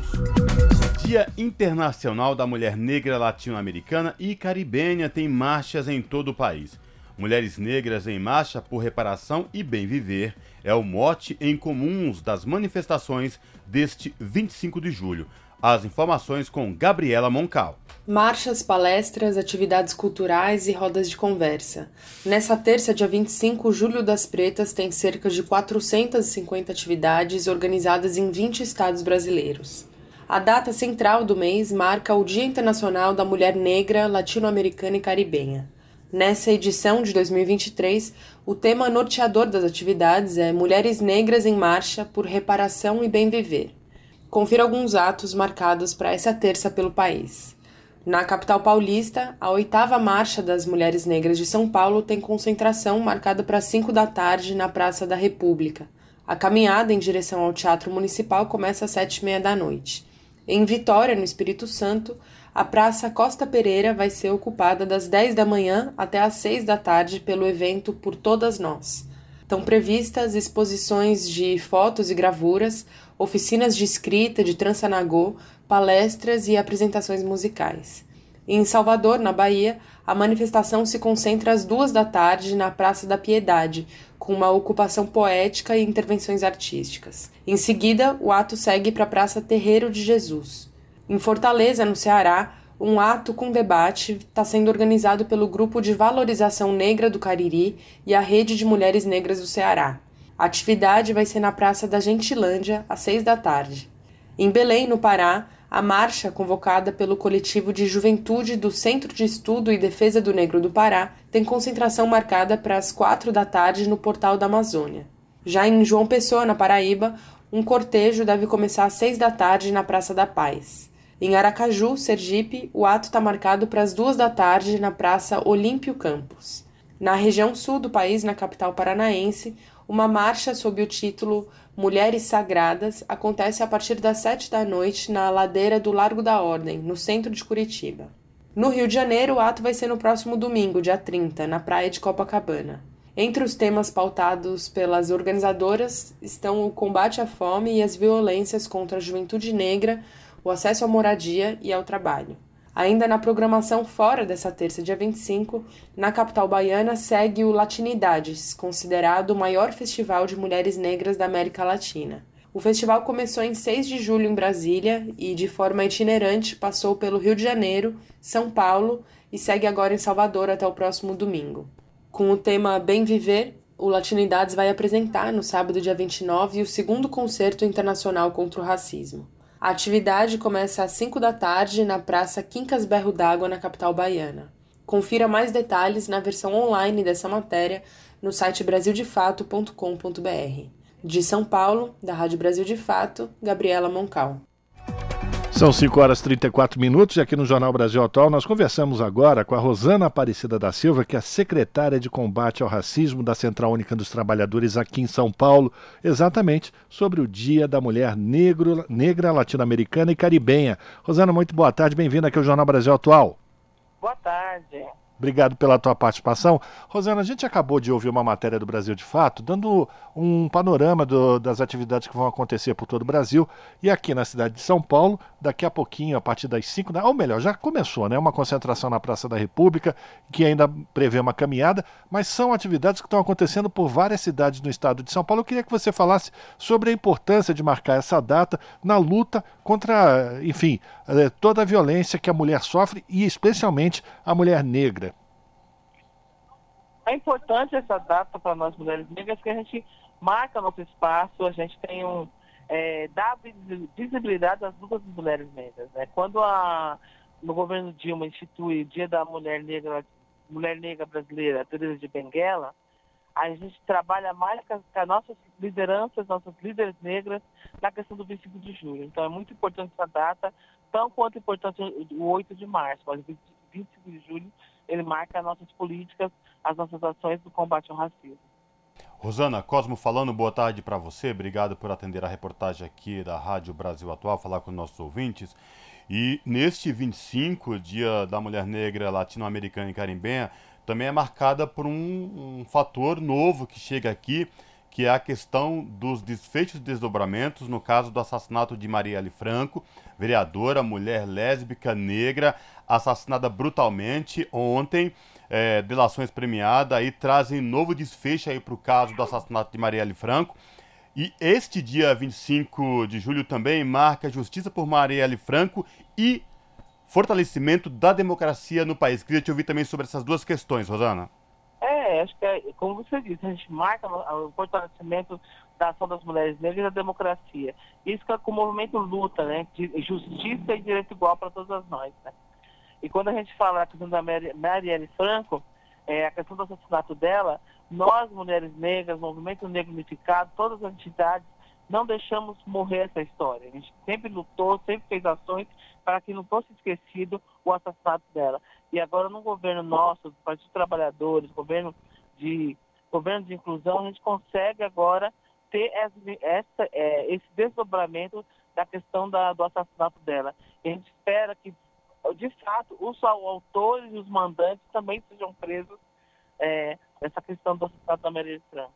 Dia Internacional da Mulher Negra Latino-Americana e Caribenha tem marchas em todo o país. Mulheres Negras em Marcha por Reparação e Bem Viver é o mote em comuns das manifestações deste 25 de julho. As informações com Gabriela Moncal. Marchas, palestras, atividades culturais e rodas de conversa. Nessa terça, dia 25, Julho das Pretas tem cerca de 450 atividades organizadas em 20 estados brasileiros. A data central do mês marca o Dia Internacional da Mulher Negra, Latino-Americana e Caribenha. Nessa edição de 2023, o tema norteador das atividades é Mulheres Negras em Marcha por Reparação e Bem Viver. Confira alguns atos marcados para essa terça pelo país. Na capital paulista, a oitava Marcha das Mulheres Negras de São Paulo tem concentração marcada para 5 da tarde na Praça da República. A caminhada em direção ao Teatro Municipal começa às sete e meia da noite. Em Vitória, no Espírito Santo, a Praça Costa Pereira vai ser ocupada das 10 da manhã até às 6 da tarde pelo evento Por Todas Nós. Estão previstas exposições de fotos e gravuras, oficinas de escrita de trançanagô, palestras e apresentações musicais. Em Salvador, na Bahia, a manifestação se concentra às duas da tarde na Praça da Piedade, com uma ocupação poética e intervenções artísticas. Em seguida, o ato segue para a Praça Terreiro de Jesus. Em Fortaleza, no Ceará, um ato com debate está sendo organizado pelo Grupo de Valorização Negra do Cariri e a Rede de Mulheres Negras do Ceará. A atividade vai ser na Praça da Gentilândia, às seis da tarde. Em Belém, no Pará, a marcha, convocada pelo coletivo de juventude do Centro de Estudo e Defesa do Negro do Pará, tem concentração marcada para as quatro da tarde no Portal da Amazônia. Já em João Pessoa, na Paraíba, um cortejo deve começar às seis da tarde na Praça da Paz. Em Aracaju, Sergipe, o ato está marcado para as duas da tarde na Praça Olímpio Campos. Na região sul do país, na capital paranaense, uma marcha sob o título Mulheres Sagradas acontece a partir das sete da noite na ladeira do Largo da Ordem, no centro de Curitiba. No Rio de Janeiro, o ato vai ser no próximo domingo, dia 30, na praia de Copacabana. Entre os temas pautados pelas organizadoras estão o combate à fome e as violências contra a juventude negra, o acesso à moradia e ao trabalho. Ainda na programação fora dessa terça, dia 25, na capital baiana segue o Latinidades, considerado o maior festival de mulheres negras da América Latina. O festival começou em 6 de julho em Brasília e, de forma itinerante, passou pelo Rio de Janeiro, São Paulo, e segue agora em Salvador até o próximo domingo. Com o tema Bem Viver, o Latinidades vai apresentar no sábado, dia 29, o segundo concerto internacional contra o racismo. A atividade começa às 5 da tarde na Praça Quincas Berro d'Água, na capital baiana. Confira mais detalhes na versão online dessa matéria no site brasildefato.com.br. De São Paulo, da Rádio Brasil de Fato, Gabriela Moncal. São 5 horas e 34 minutos e aqui no Jornal Brasil Atual nós conversamos agora com a Rosana Aparecida da Silva, que é secretária de combate ao racismo da Central Única dos Trabalhadores aqui em São Paulo, exatamente sobre o Dia da Mulher Negro, Negra, Latino-Americana e Caribenha. Rosana, muito boa tarde, bem-vinda aqui ao Jornal Brasil Atual. Boa tarde. Obrigado pela tua participação. Rosana, a gente acabou de ouvir uma matéria do Brasil de Fato, dando um panorama do, das atividades que vão acontecer por todo o Brasil. E aqui na cidade de São Paulo, daqui a pouquinho, a partir das 5 da. Ou melhor, já começou, né? Uma concentração na Praça da República, que ainda prevê uma caminhada, mas são atividades que estão acontecendo por várias cidades no estado de São Paulo. Eu queria que você falasse sobre a importância de marcar essa data na luta contra, enfim, eh, toda a violência que a mulher sofre e especialmente a mulher negra. É importante essa data para nós mulheres negras, que a gente marca nosso espaço, a gente tem um. É, dá visibilidade às lutas das mulheres negras. Né? Quando a, no governo Dilma institui o Dia da Mulher Negra, Mulher Negra Brasileira, Teresa de Benguela, a gente trabalha mais com, as nossas lideranças, nossas líderes negras, na questão do 25 de julho. Então é muito importante essa data, tão quanto importante o 8 de março, mas o 25 de julho ele marca as nossas políticas, as nossas ações do combate ao racismo. Rosana, Cosmo falando, boa tarde para você. Obrigado por atender a reportagem aqui da Rádio Brasil Atual, falar com nossos ouvintes. E neste 25, Dia da Mulher Negra Latino-Americana e Carimbenha, também é marcada por um, um fator novo que chega aqui, que é a questão dos desfechos e desdobramentos no caso do assassinato de Marielle Franco, vereadora, mulher lésbica, negra, assassinada brutalmente ontem. É, delações premiadas aí trazem novo desfecho aí para o caso do assassinato de Marielle Franco. E este dia 25 de julho também marca justiça por Marielle Franco e fortalecimento da democracia no país. Queria te ouvir também sobre essas duas questões, Rosana. É, acho que é, como você disse, a gente marca o fortalecimento da ação das mulheres negras e da democracia. Isso que é com o movimento luta, né? De justiça e direito igual para todas nós, né? E quando a gente fala a questão da Marielle Franco, é, a questão do assassinato dela, nós, mulheres negras, Movimento Negro Unificado, todas as entidades, não deixamos morrer essa história. A gente sempre lutou, sempre fez ações para que não fosse esquecido o assassinato dela. E agora, no governo nosso, do Partido dos Trabalhadores, governo de, governo de inclusão, a gente consegue agora ter essa, é, esse desdobramento da questão da, do assassinato dela. E a gente espera que de fato, os autores e os mandantes também sejam presos é, nessa questão do assassinato da Maria Franco.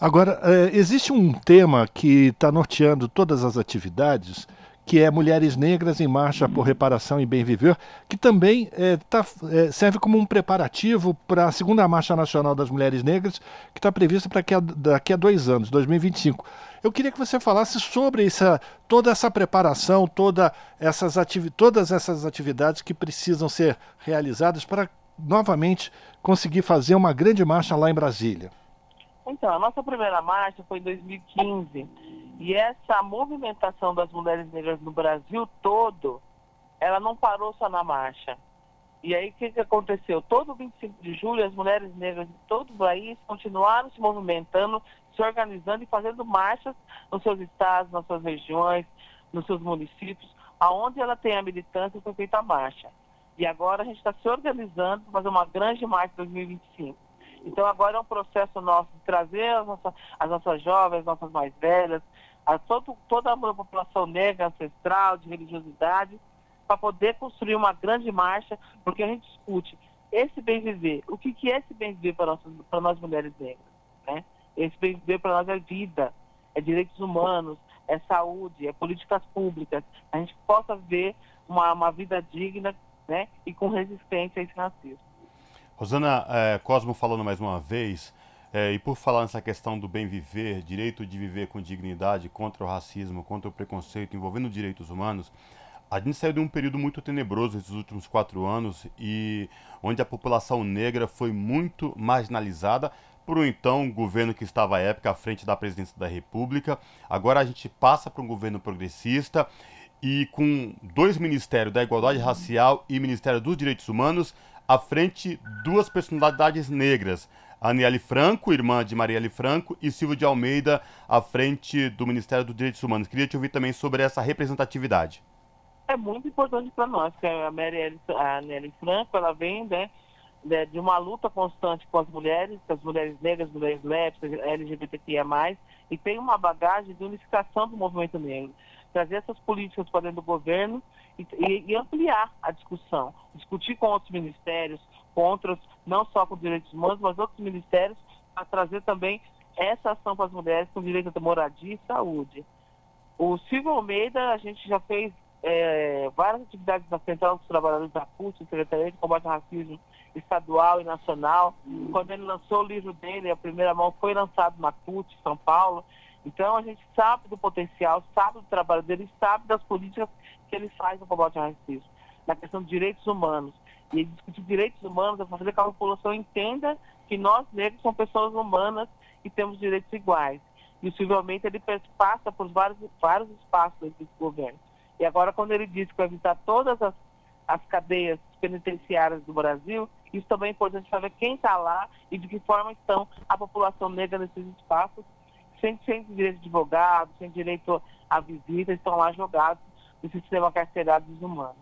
Agora, é, existe um tema que está norteando todas as atividades, que é Mulheres Negras em Marcha por Reparação e Bem Viver, que também é, tá, é, serve como um preparativo para a segunda Marcha Nacional das Mulheres Negras, que está prevista para daqui a dois anos, 2025. Eu queria que você falasse sobre essa, toda essa preparação, toda essas todas essas atividades que precisam ser realizadas para novamente conseguir fazer uma grande marcha lá em Brasília. Então, a nossa primeira marcha foi em 2015 e essa movimentação das mulheres negras no Brasil todo, ela não parou só na marcha. E aí o que, que aconteceu? Todo 25 de julho, as mulheres negras de todo o país continuaram se movimentando, se organizando e fazendo marchas nos seus estados, nas suas regiões, nos seus municípios, aonde ela tem a militância foi feita a marcha. E agora a gente está se organizando para fazer uma grande marcha em 2025. Então agora é um processo nosso de trazer as nossas, as nossas jovens, as nossas mais velhas, a todo, toda a população negra, ancestral, de religiosidade, para poder construir uma grande marcha, porque a gente discute esse bem viver. O que, que é esse bem viver para nós, nós mulheres negras? Né? Esse bem viver para nós é vida, é direitos humanos, é saúde, é políticas públicas. A gente possa ver uma, uma vida digna né? e com resistência a esse racismo. Rosana é, Cosmo falando mais uma vez, é, e por falar nessa questão do bem viver, direito de viver com dignidade, contra o racismo, contra o preconceito envolvendo direitos humanos, A gente saiu de um período muito tenebroso esses últimos quatro anos e onde a população negra foi muito marginalizada por um então governo que estava à época à frente da presidência da República. Agora a gente passa para um governo progressista e com dois ministérios da Igualdade Racial e Ministério dos Direitos Humanos à frente duas personalidades negras. Aniele Franco, irmã de Marielle Franco, e Silvio de Almeida à frente do Ministério dos Direitos Humanos. Queria te ouvir também sobre essa representatividade. É muito importante para nós, que a Marielle, a Aniele Franco, ela vem né, de uma luta constante com as mulheres, com as mulheres negras, mulheres lésbicas, LGBTQIA+, e tem uma bagagem de unificação do movimento negro. Trazer essas políticas para dentro do governo e, e, e ampliar a discussão. Discutir com outros ministérios, com outros, não só com direitos humanos, mas outros ministérios, para trazer também essa ação para as mulheres com direito à moradia e saúde. O Silvio Almeida, a gente já fez é, várias atividades na Central dos Trabalhadores da CUT, Secretaria de Combate ao Racismo Estadual e Nacional. Quando ele lançou o livro dele, a primeira mão foi lançado na CUT, São Paulo. Então a gente sabe do potencial, sabe do trabalho dele, sabe das políticas que ele faz no combate ao racismo, na questão de direitos humanos. E discutir direitos humanos é fazer com que a população entenda que nós negros somos pessoas humanas e temos direitos iguais. E o Silvio Almeida, ele passa por vários, vários espaços desse governo. E agora, quando ele diz que vai visitar todas as, as cadeias penitenciárias do Brasil, isso também é importante saber quem está lá e de que forma estão a população negra nesses espaços, sem, sem direito de advogado, sem direito à visita, estão lá jogados no sistema carcerário desumano.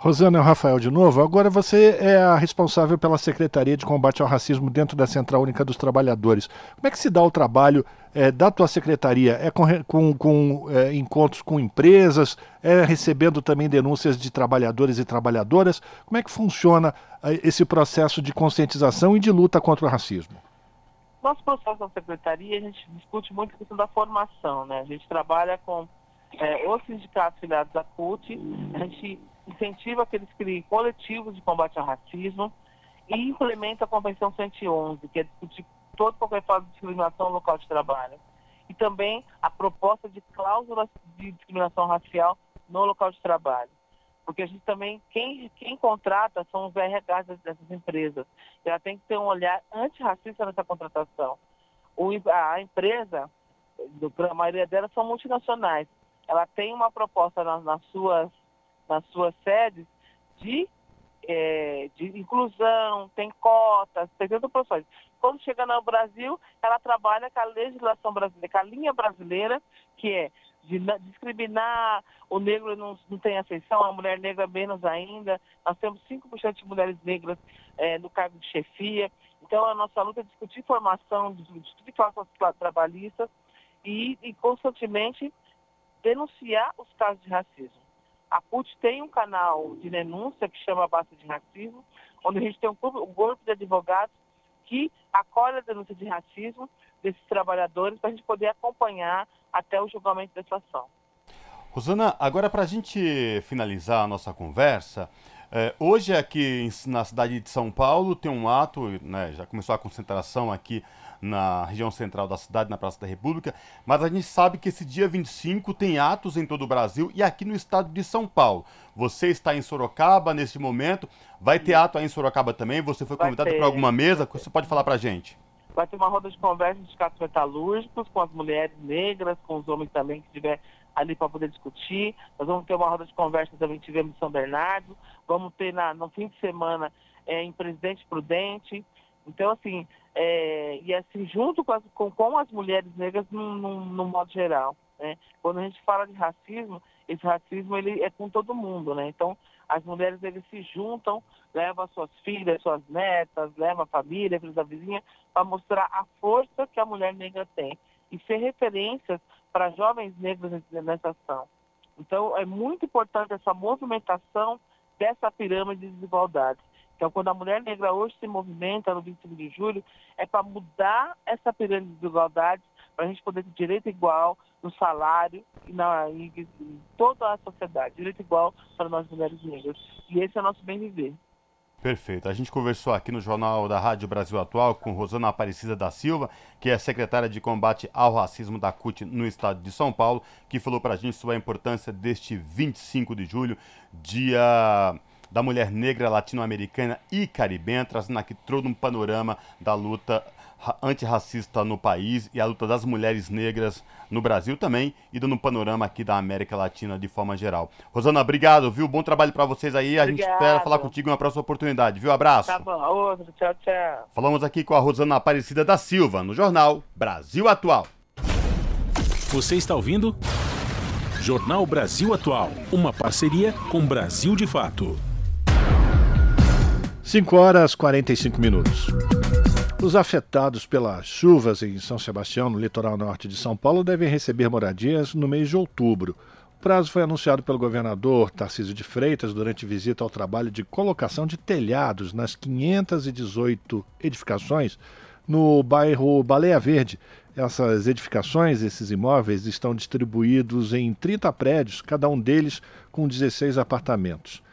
Rosana, é o Rafael de novo. Agora você é a responsável pela Secretaria de Combate ao Racismo dentro da Central Única dos Trabalhadores. Como é que se dá o trabalho é, da tua secretaria? É com, com, com é, encontros com empresas? É recebendo também denúncias de trabalhadores e trabalhadoras? Como é que funciona é, esse processo de conscientização e de luta contra o racismo? Nosso processo da secretaria, a gente discute muito a questão da formação, né? A gente trabalha com é, os sindicatos filiados à CUT, a gente incentiva que eles criem coletivos de combate ao racismo e implementa a Convenção 111, que é discutir todo qualquer forma de discriminação no local de trabalho. E também a proposta de cláusulas de discriminação racial no local de trabalho. Porque a gente também, quem, quem contrata são os RH dessas empresas. Ela tem que ter um olhar antirracista nessa contratação. O, a empresa, a maioria delas são multinacionais. Ela tem uma proposta nas, nas suas nas suas sedes de, é, de inclusão, tem cotas, tem tantas profissões. Quando chega no Brasil, ela trabalha com a legislação brasileira, com a linha brasileira, que é de discriminar, o negro não, não tem aceição, a mulher negra menos ainda. Nós temos 5% de mulheres negras é, no cargo de chefia. Então, a nossa luta é discutir formação, discutir cláusulas trabalhistas e, e constantemente denunciar os casos de racismo. A CUT tem um canal de denúncia que chama Basta de Racismo, onde a gente tem um grupo de advogados que acolhe a denúncia de racismo desses trabalhadores para a gente poder acompanhar até o julgamento dessa ação. Rosana, agora para a gente finalizar a nossa conversa, é, hoje aqui na cidade de São Paulo tem um ato, né, já começou a concentração aqui na região central da cidade, na Praça da República, mas a gente sabe que esse dia 25 tem atos em todo o Brasil e aqui no estado de São Paulo. Você está em Sorocaba neste momento, vai ter ato aí em Sorocaba também? Você foi convidado para alguma mesa? Você pode falar para a gente? Vai ter uma roda de conversa de casos metalúrgicos com as mulheres negras, com os homens também que tiver ali para poder discutir. Nós vamos ter uma roda de conversa também tivemos em São Bernardo. Vamos ter na, no fim de semana é, em Presidente Prudente. Então, assim, é, e assim, junto com as, com, com as mulheres negras no, no, no, modo geral. Né? Quando a gente fala de racismo, esse racismo ele é com todo mundo, né? Então, as mulheres eles se juntam, levam as suas filhas, suas netas, levam a família, filhos da vizinha, para mostrar a força que a mulher negra tem e ser referências para jovens negros nessa ação. Então, é muito importante essa movimentação dessa pirâmide de desigualdade. Então, quando a mulher negra hoje se movimenta no 25 de julho, é para mudar essa pirâmide de desigualdade, para a gente poder ter direito igual no salário e, na, em, em toda a sociedade, direito igual para nós mulheres negras. E esse é o nosso bem viver. Perfeito. A gente conversou aqui no Jornal da Rádio Brasil Atual com Rosana Aparecida da Silva, que é secretária de combate ao racismo da CUT no estado de São Paulo, que falou para a gente sobre a importância deste 25 de julho, dia da mulher negra latino-americana e caribenha, trazendo aqui todo um panorama da luta antirracista no país e a luta das mulheres negras no Brasil também e dando um panorama aqui da América Latina de forma geral. Rosana, obrigado, viu? Bom trabalho para vocês aí. A gente espera falar contigo em uma próxima oportunidade, viu? Abraço. Tá bom, outro. Tchau, tchau. Falamos aqui com a Rosana Aparecida da Silva, no jornal Brasil Atual. Você está ouvindo? Jornal Brasil Atual, uma parceria com Brasil de Fato. 5 horas 45 minutos. Os afetados pelas chuvas em São Sebastião, no litoral norte de São Paulo, devem receber moradias no mês de outubro. O prazo foi anunciado pelo governador Tarcísio de Freitas durante visita ao trabalho de colocação de telhados nas 518 edificações no bairro Baleia Verde. Essas edificações, esses imóveis, estão distribuídos em 30 prédios, cada um deles com 16 apartamentos.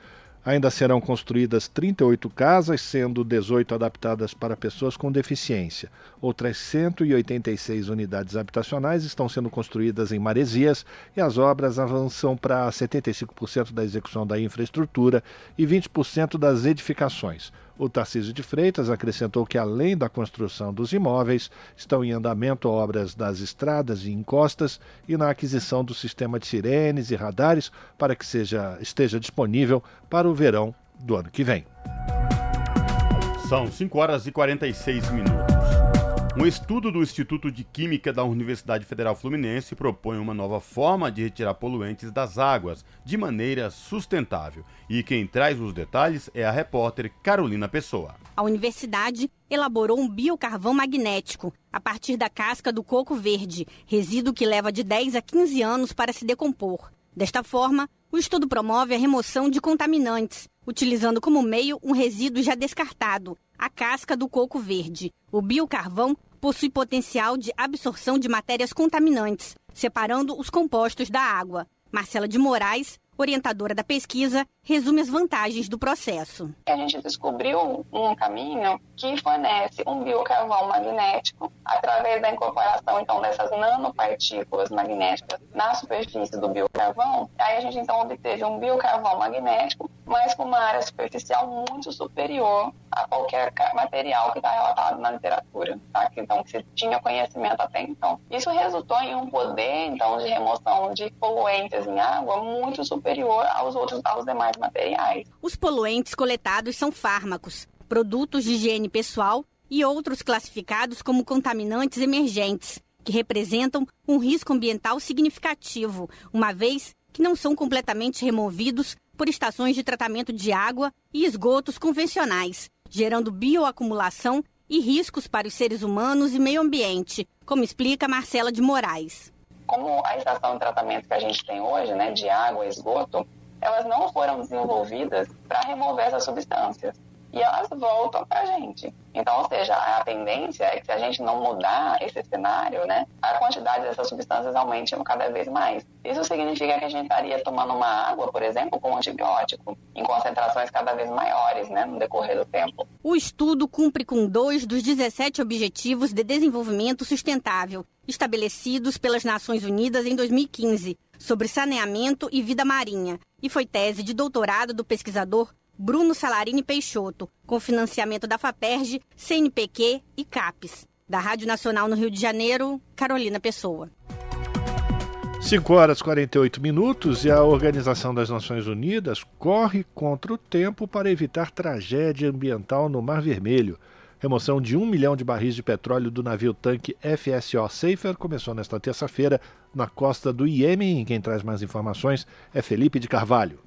Ainda serão construídas 38 casas, sendo 18 adaptadas para pessoas com deficiência. Outras 186 unidades habitacionais estão sendo construídas em Maresias e as obras avançam para 75% da execução da infraestrutura e 20% das edificações. O Tarcísio de Freitas acrescentou que, além da construção dos imóveis, estão em andamento obras das estradas e encostas e na aquisição do sistema de sirenes e radares para que seja, esteja disponível para o verão do ano que vem. São 5 horas e 46 minutos. Um estudo do Instituto de Química da Universidade Federal Fluminense propõe uma nova forma de retirar poluentes das águas de maneira sustentável. E quem traz os detalhes é a repórter Carolina Pessoa. A universidade elaborou um biocarvão magnético a partir da casca do coco verde, resíduo que leva de 10 a 15 anos para se decompor. Desta forma, o estudo promove a remoção de contaminantes, utilizando como meio um resíduo já descartado, a casca do coco verde. O biocarvão possui potencial de absorção de matérias contaminantes, separando os compostos da água. Marcela de Moraes, orientadora da pesquisa, resume as vantagens do processo. A gente descobriu um caminho que fornece um biocarvão magnético através da incorporação então dessas nanopartículas magnéticas na superfície do biocarvão. Aí a gente então obteve um biocarvão magnético, mas com uma área superficial muito superior a qualquer material que está relatado na literatura, tá? então que se tinha conhecimento até então. Isso resultou em um poder então de remoção de poluentes em água muito superior aos outros aos demais materiais. Os poluentes coletados são fármacos, produtos de higiene pessoal e outros classificados como contaminantes emergentes, que representam um risco ambiental significativo, uma vez que não são completamente removidos por estações de tratamento de água e esgotos convencionais, gerando bioacumulação e riscos para os seres humanos e meio ambiente, como explica Marcela de Moraes. Como a estação de tratamento que a gente tem hoje, né, de água e esgoto, elas não foram desenvolvidas para remover essas substâncias e elas voltam para a gente. Então, ou seja, a tendência é que se a gente não mudar esse cenário, né, a quantidade dessas substâncias aumente cada vez mais. Isso significa que a gente estaria tomando uma água, por exemplo, com antibiótico, em concentrações cada vez maiores, né, no decorrer do tempo. O estudo cumpre com dois dos 17 Objetivos de Desenvolvimento Sustentável, estabelecidos pelas Nações Unidas em 2015, sobre saneamento e vida marinha, e foi tese de doutorado do pesquisador Bruno Salarini Peixoto, com financiamento da FAPERJ, CNPq e CAPES. Da Rádio Nacional no Rio de Janeiro, Carolina Pessoa. 5 horas e 48 minutos e a Organização das Nações Unidas corre contra o tempo para evitar tragédia ambiental no Mar Vermelho. Remoção de um milhão de barris de petróleo do navio-tanque FSO Safer começou nesta terça-feira na costa do Iêmen. Quem traz mais informações é Felipe de Carvalho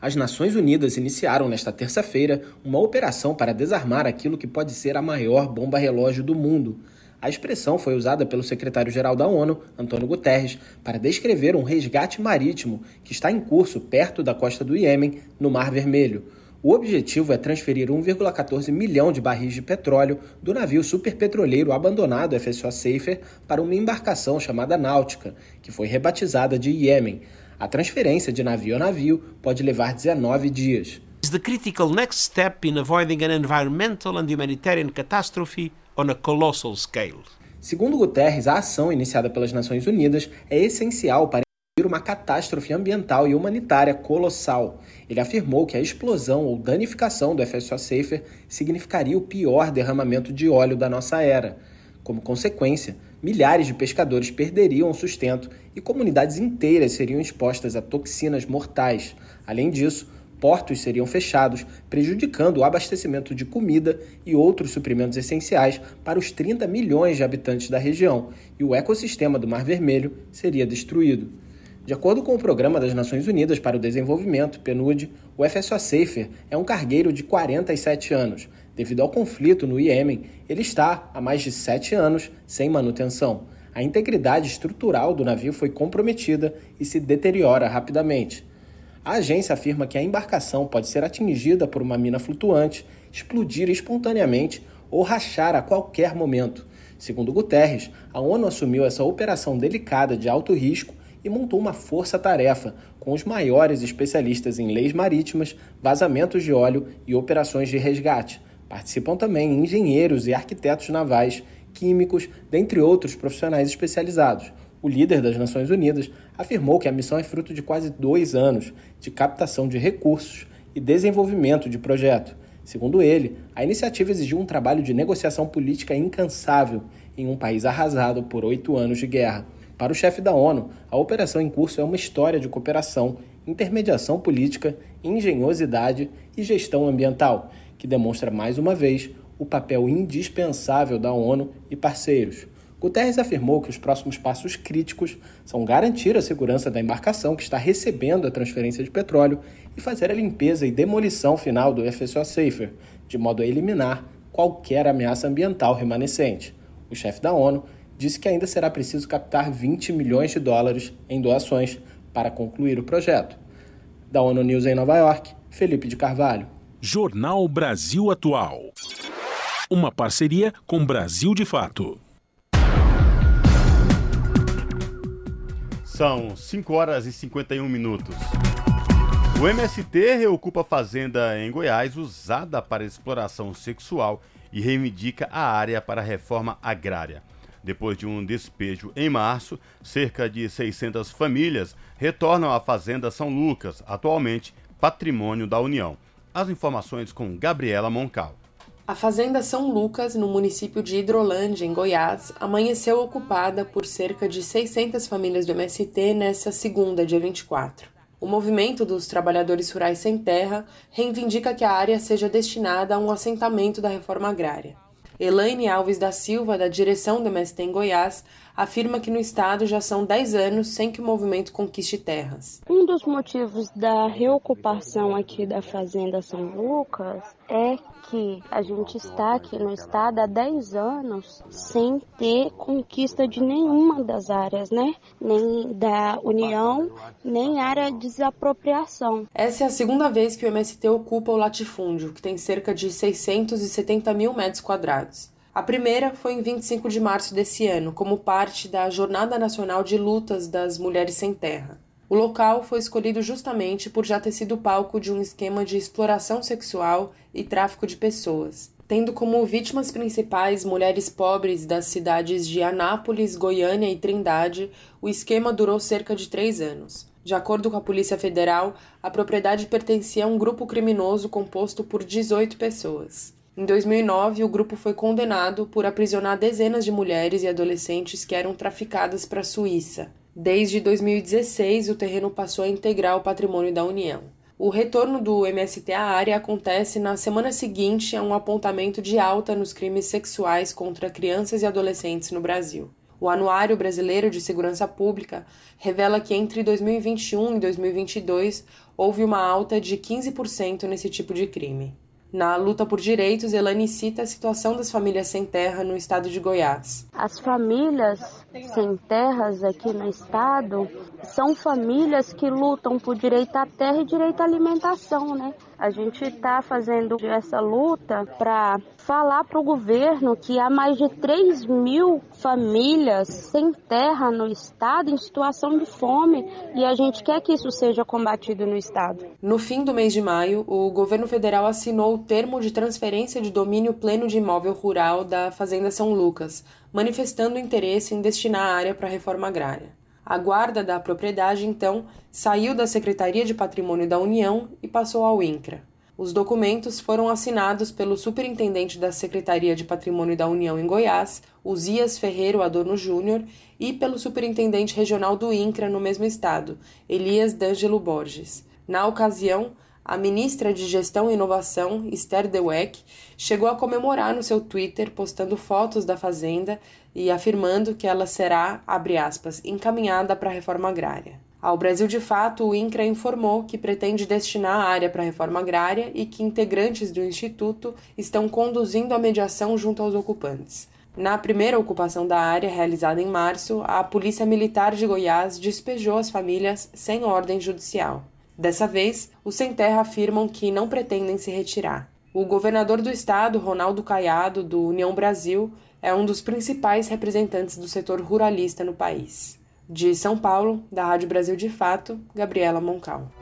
as Nações Unidas iniciaram nesta terça-feira uma operação para desarmar aquilo que pode ser a maior bomba relógio do mundo. A expressão foi usada pelo secretário-geral da ONU, Antônio Guterres, para descrever um resgate marítimo que está em curso perto da costa do Iêmen, no Mar Vermelho. O objetivo é transferir 1,14 milhão de barris de petróleo do navio superpetroleiro abandonado FSO Safer para uma embarcação chamada Náutica, que foi rebatizada de Iêmen. A transferência de navio a navio pode levar 19 dias. is the critical next step in avoiding an environmental and humanitarian catastrophe on a colossal scale. Segundo Guterres, a ação iniciada pelas Nações Unidas é essencial para impedir uma catástrofe ambiental e humanitária colossal. Ele afirmou que a explosão ou danificação do FSO Safer significaria o pior derramamento de óleo da nossa era. Como consequência, milhares de pescadores perderiam o sustento e comunidades inteiras seriam expostas a toxinas mortais. Além disso, portos seriam fechados, prejudicando o abastecimento de comida e outros suprimentos essenciais para os 30 milhões de habitantes da região, e o ecossistema do Mar Vermelho seria destruído. De acordo com o Programa das Nações Unidas para o Desenvolvimento, PNUD, o FSO Safer é um cargueiro de 47 anos. Devido ao conflito no Iêmen, ele está há mais de sete anos sem manutenção. A integridade estrutural do navio foi comprometida e se deteriora rapidamente. A agência afirma que a embarcação pode ser atingida por uma mina flutuante, explodir espontaneamente ou rachar a qualquer momento. Segundo Guterres, a ONU assumiu essa operação delicada de alto risco e montou uma força-tarefa com os maiores especialistas em leis marítimas, vazamentos de óleo e operações de resgate. Participam também engenheiros e arquitetos navais, químicos, dentre outros profissionais especializados o líder das Nações Unidas afirmou que a missão é fruto de quase dois anos de captação de recursos e desenvolvimento de projeto. Segundo ele, a iniciativa exigiu um trabalho de negociação política incansável em um país arrasado por oito anos de guerra. Para o chefe da ONU, a operação em curso é uma história de cooperação, intermediação política, engenhosidade e gestão ambiental, que demonstra mais uma vez o papel indispensável da ONU e parceiros. Guterres afirmou que os próximos passos críticos são garantir a segurança da embarcação que está recebendo a transferência de petróleo e fazer a limpeza e demolição final do FSO Safer, de modo a eliminar qualquer ameaça ambiental remanescente. O chefe da ONU disse que ainda será preciso captar 20 milhões de dólares em doações para concluir o projeto. Da ONU News em Nova York, Felipe de Carvalho. Jornal Brasil Atual. Uma parceria com Brasil de Fato. São 5 horas e 51 minutos. O MST reocupa fazenda em Goiás usada para exploração sexual e reivindica a área para reforma agrária. Depois de um despejo em março, cerca de 600 famílias retornam à Fazenda São Lucas, atualmente patrimônio da União. As informações com Gabriela Moncal. A Fazenda São Lucas, no município de Hidrolândia, em Goiás, amanheceu ocupada por cerca de 600 famílias do MST nesta segunda, dia 24. O movimento dos trabalhadores rurais sem terra reivindica que a área seja destinada a um assentamento da reforma agrária. Elaine Alves da Silva, da direção do MST em Goiás, afirma que no estado já são 10 anos sem que o movimento conquiste terras. Um dos motivos da reocupação aqui da Fazenda São Lucas é que a gente está aqui no estado há 10 anos sem ter conquista de nenhuma das áreas, né? Nem da União, nem área de desapropriação. Essa é a segunda vez que o MST ocupa o latifúndio, que tem cerca de 670 mil metros quadrados. A primeira foi em 25 de março desse ano, como parte da Jornada Nacional de Lutas das Mulheres Sem Terra. O local foi escolhido justamente por já ter sido palco de um esquema de exploração sexual e tráfico de pessoas, tendo como vítimas principais mulheres pobres das cidades de Anápolis, Goiânia e Trindade. O esquema durou cerca de três anos. De acordo com a Polícia Federal, a propriedade pertencia a um grupo criminoso composto por 18 pessoas. Em 2009, o grupo foi condenado por aprisionar dezenas de mulheres e adolescentes que eram traficadas para a Suíça. Desde 2016, o terreno passou a integrar o patrimônio da União. O retorno do MST à área acontece na semana seguinte a um apontamento de alta nos crimes sexuais contra crianças e adolescentes no Brasil. O Anuário Brasileiro de Segurança Pública revela que entre 2021 e 2022 houve uma alta de 15% nesse tipo de crime. Na luta por direitos, Elane cita a situação das famílias sem terra no estado de Goiás. As famílias sem terras aqui no estado são famílias que lutam por direito à terra e direito à alimentação, né? A gente está fazendo essa luta para falar para o governo que há mais de 3 mil famílias sem terra no estado em situação de fome e a gente quer que isso seja combatido no estado. No fim do mês de maio, o governo federal assinou o termo de transferência de domínio pleno de imóvel rural da Fazenda São Lucas, manifestando interesse em destinar a área para a reforma agrária. A guarda da propriedade, então, saiu da Secretaria de Patrimônio da União e passou ao INCRA. Os documentos foram assinados pelo superintendente da Secretaria de Patrimônio da União em Goiás, Uzias Ferreiro Adorno Júnior, e pelo superintendente regional do INCRA no mesmo estado, Elias D'Angelo Borges. Na ocasião, a ministra de Gestão e Inovação, Esther Dweck, chegou a comemorar no seu Twitter, postando fotos da fazenda e afirmando que ela será, abre aspas, encaminhada para a reforma agrária. Ao Brasil de Fato, o INCRA informou que pretende destinar a área para a reforma agrária e que integrantes do Instituto estão conduzindo a mediação junto aos ocupantes. Na primeira ocupação da área, realizada em março, a Polícia Militar de Goiás despejou as famílias sem ordem judicial. Dessa vez, os sem terra afirmam que não pretendem se retirar. O governador do estado, Ronaldo Caiado, do União Brasil, é um dos principais representantes do setor ruralista no país. De São Paulo, da Rádio Brasil de Fato, Gabriela Moncal.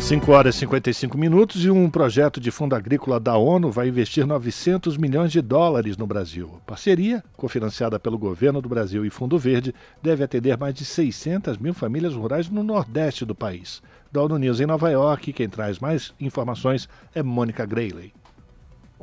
5 horas e 55 minutos e um projeto de fundo agrícola da ONU vai investir 900 milhões de dólares no Brasil. A parceria, cofinanciada pelo governo do Brasil e Fundo Verde, deve atender mais de 600 mil famílias rurais no nordeste do país. Da ONU News em Nova York, quem traz mais informações é Mônica Grayley.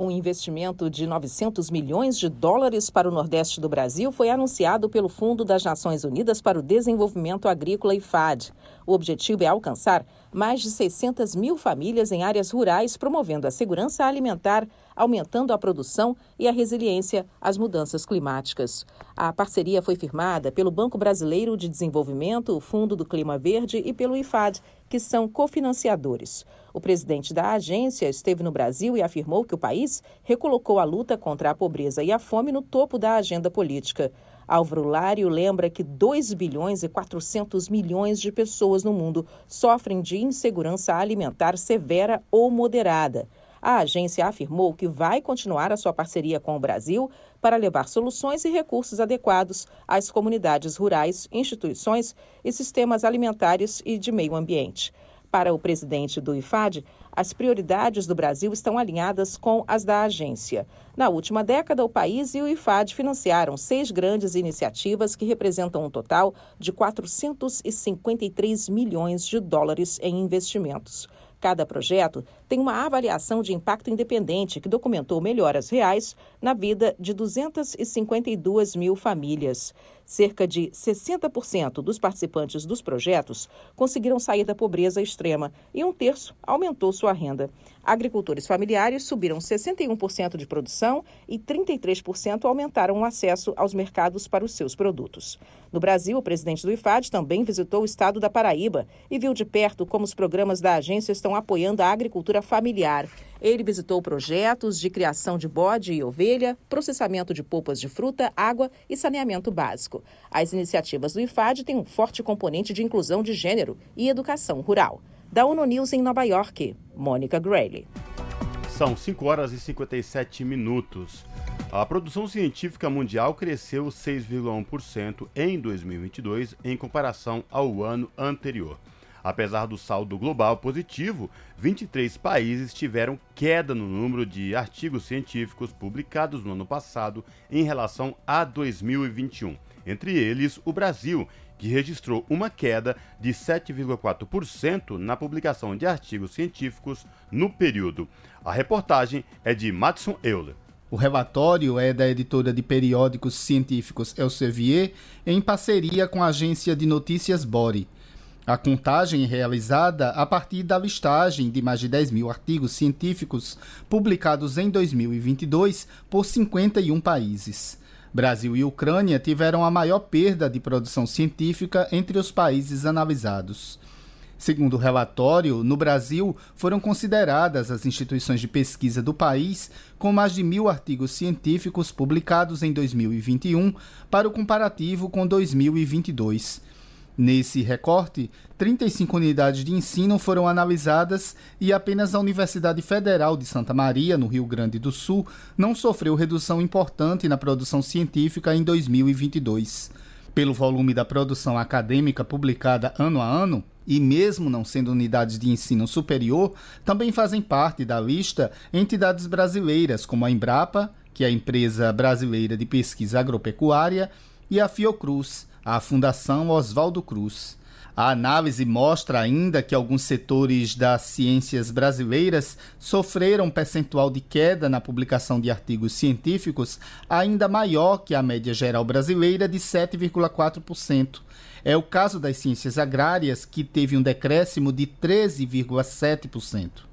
Um investimento de 900 milhões de dólares para o Nordeste do Brasil foi anunciado pelo Fundo das Nações Unidas para o Desenvolvimento Agrícola IFAD. O objetivo é alcançar mais de 600 mil famílias em áreas rurais, promovendo a segurança alimentar, aumentando a produção e a resiliência às mudanças climáticas. A parceria foi firmada pelo Banco Brasileiro de Desenvolvimento, o Fundo do Clima Verde e pelo IFAD, que são cofinanciadores. O presidente da agência esteve no Brasil e afirmou que o país recolocou a luta contra a pobreza e a fome no topo da agenda política. Álvaro Lário lembra que 2 bilhões e 400 milhões de pessoas no mundo sofrem de insegurança alimentar severa ou moderada. A agência afirmou que vai continuar a sua parceria com o Brasil para levar soluções e recursos adequados às comunidades rurais, instituições e sistemas alimentares e de meio ambiente. Para o presidente do IFAD, as prioridades do Brasil estão alinhadas com as da agência. Na última década, o país e o IFAD financiaram seis grandes iniciativas que representam um total de 453 milhões de dólares em investimentos. Cada projeto tem uma avaliação de impacto independente que documentou melhoras reais na vida de 252 mil famílias. Cerca de 60% dos participantes dos projetos conseguiram sair da pobreza extrema e um terço aumentou sua renda. Agricultores familiares subiram 61% de produção e 33% aumentaram o acesso aos mercados para os seus produtos. No Brasil, o presidente do IFAD também visitou o estado da Paraíba e viu de perto como os programas da agência estão apoiando a agricultura familiar. Ele visitou projetos de criação de bode e ovelha, processamento de polpas de fruta, água e saneamento básico. As iniciativas do IFAD têm um forte componente de inclusão de gênero e educação rural. Da ONU News em Nova York, Mônica Grayley. São 5 horas e 57 minutos. A produção científica mundial cresceu 6,1% em 2022 em comparação ao ano anterior. Apesar do saldo global positivo, 23 países tiveram queda no número de artigos científicos publicados no ano passado em relação a 2021. Entre eles, o Brasil, que registrou uma queda de 7,4% na publicação de artigos científicos no período. A reportagem é de Matson Euler. O relatório é da editora de periódicos científicos Elsevier, em parceria com a agência de notícias Bori. A contagem realizada a partir da listagem de mais de 10 mil artigos científicos publicados em 2022 por 51 países. Brasil e Ucrânia tiveram a maior perda de produção científica entre os países analisados. Segundo o relatório, no Brasil foram consideradas as instituições de pesquisa do país com mais de mil artigos científicos publicados em 2021 para o comparativo com 2022. Nesse recorte, 35 unidades de ensino foram analisadas e apenas a Universidade Federal de Santa Maria, no Rio Grande do Sul, não sofreu redução importante na produção científica em 2022. Pelo volume da produção acadêmica publicada ano a ano, e mesmo não sendo unidades de ensino superior, também fazem parte da lista entidades brasileiras como a Embrapa, que é a empresa brasileira de pesquisa agropecuária, e a Fiocruz, a Fundação Oswaldo Cruz. A análise mostra ainda que alguns setores das ciências brasileiras sofreram um percentual de queda na publicação de artigos científicos ainda maior que a média geral brasileira de 7,4%. É o caso das ciências agrárias, que teve um decréscimo de 13,7%.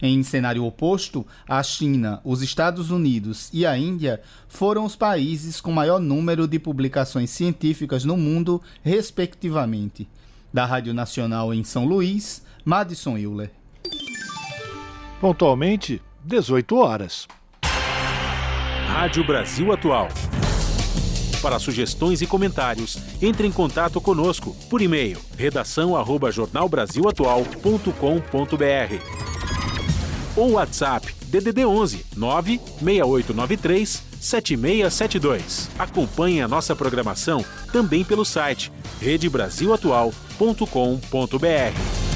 Em cenário oposto, a China, os Estados Unidos e a Índia foram os países com maior número de publicações científicas no mundo, respectivamente. Da Rádio Nacional em São Luís, Madison Euler. Pontualmente, 18 horas. Rádio Brasil Atual. Para sugestões e comentários, entre em contato conosco por e-mail redação@jornalbrasilatual.com.br ou WhatsApp DDD 11 96893 7672. Acompanhe a nossa programação também pelo site redebrasilatual.com.br.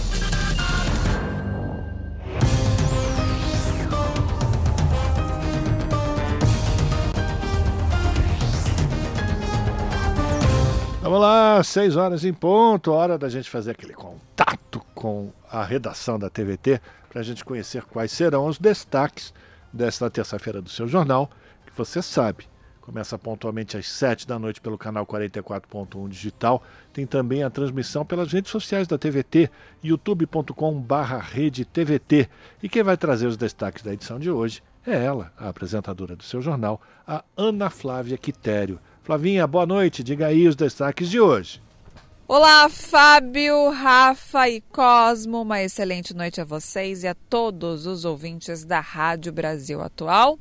Vamos lá, seis horas em ponto, hora da gente fazer aquele contato com a redação da TVT para a gente conhecer quais serão os destaques desta terça-feira do seu jornal, que você sabe, começa pontualmente às 7 da noite pelo canal 44.1 digital. Tem também a transmissão pelas redes sociais da TVT, youtube.com/rede-tvt. E quem vai trazer os destaques da edição de hoje é ela, a apresentadora do seu jornal, a Ana Flávia Quitério. Flavinha, boa noite. Diga aí os destaques de hoje. Olá, Fábio, Rafa e Cosmo. Uma excelente noite a vocês e a todos os ouvintes da Rádio Brasil Atual.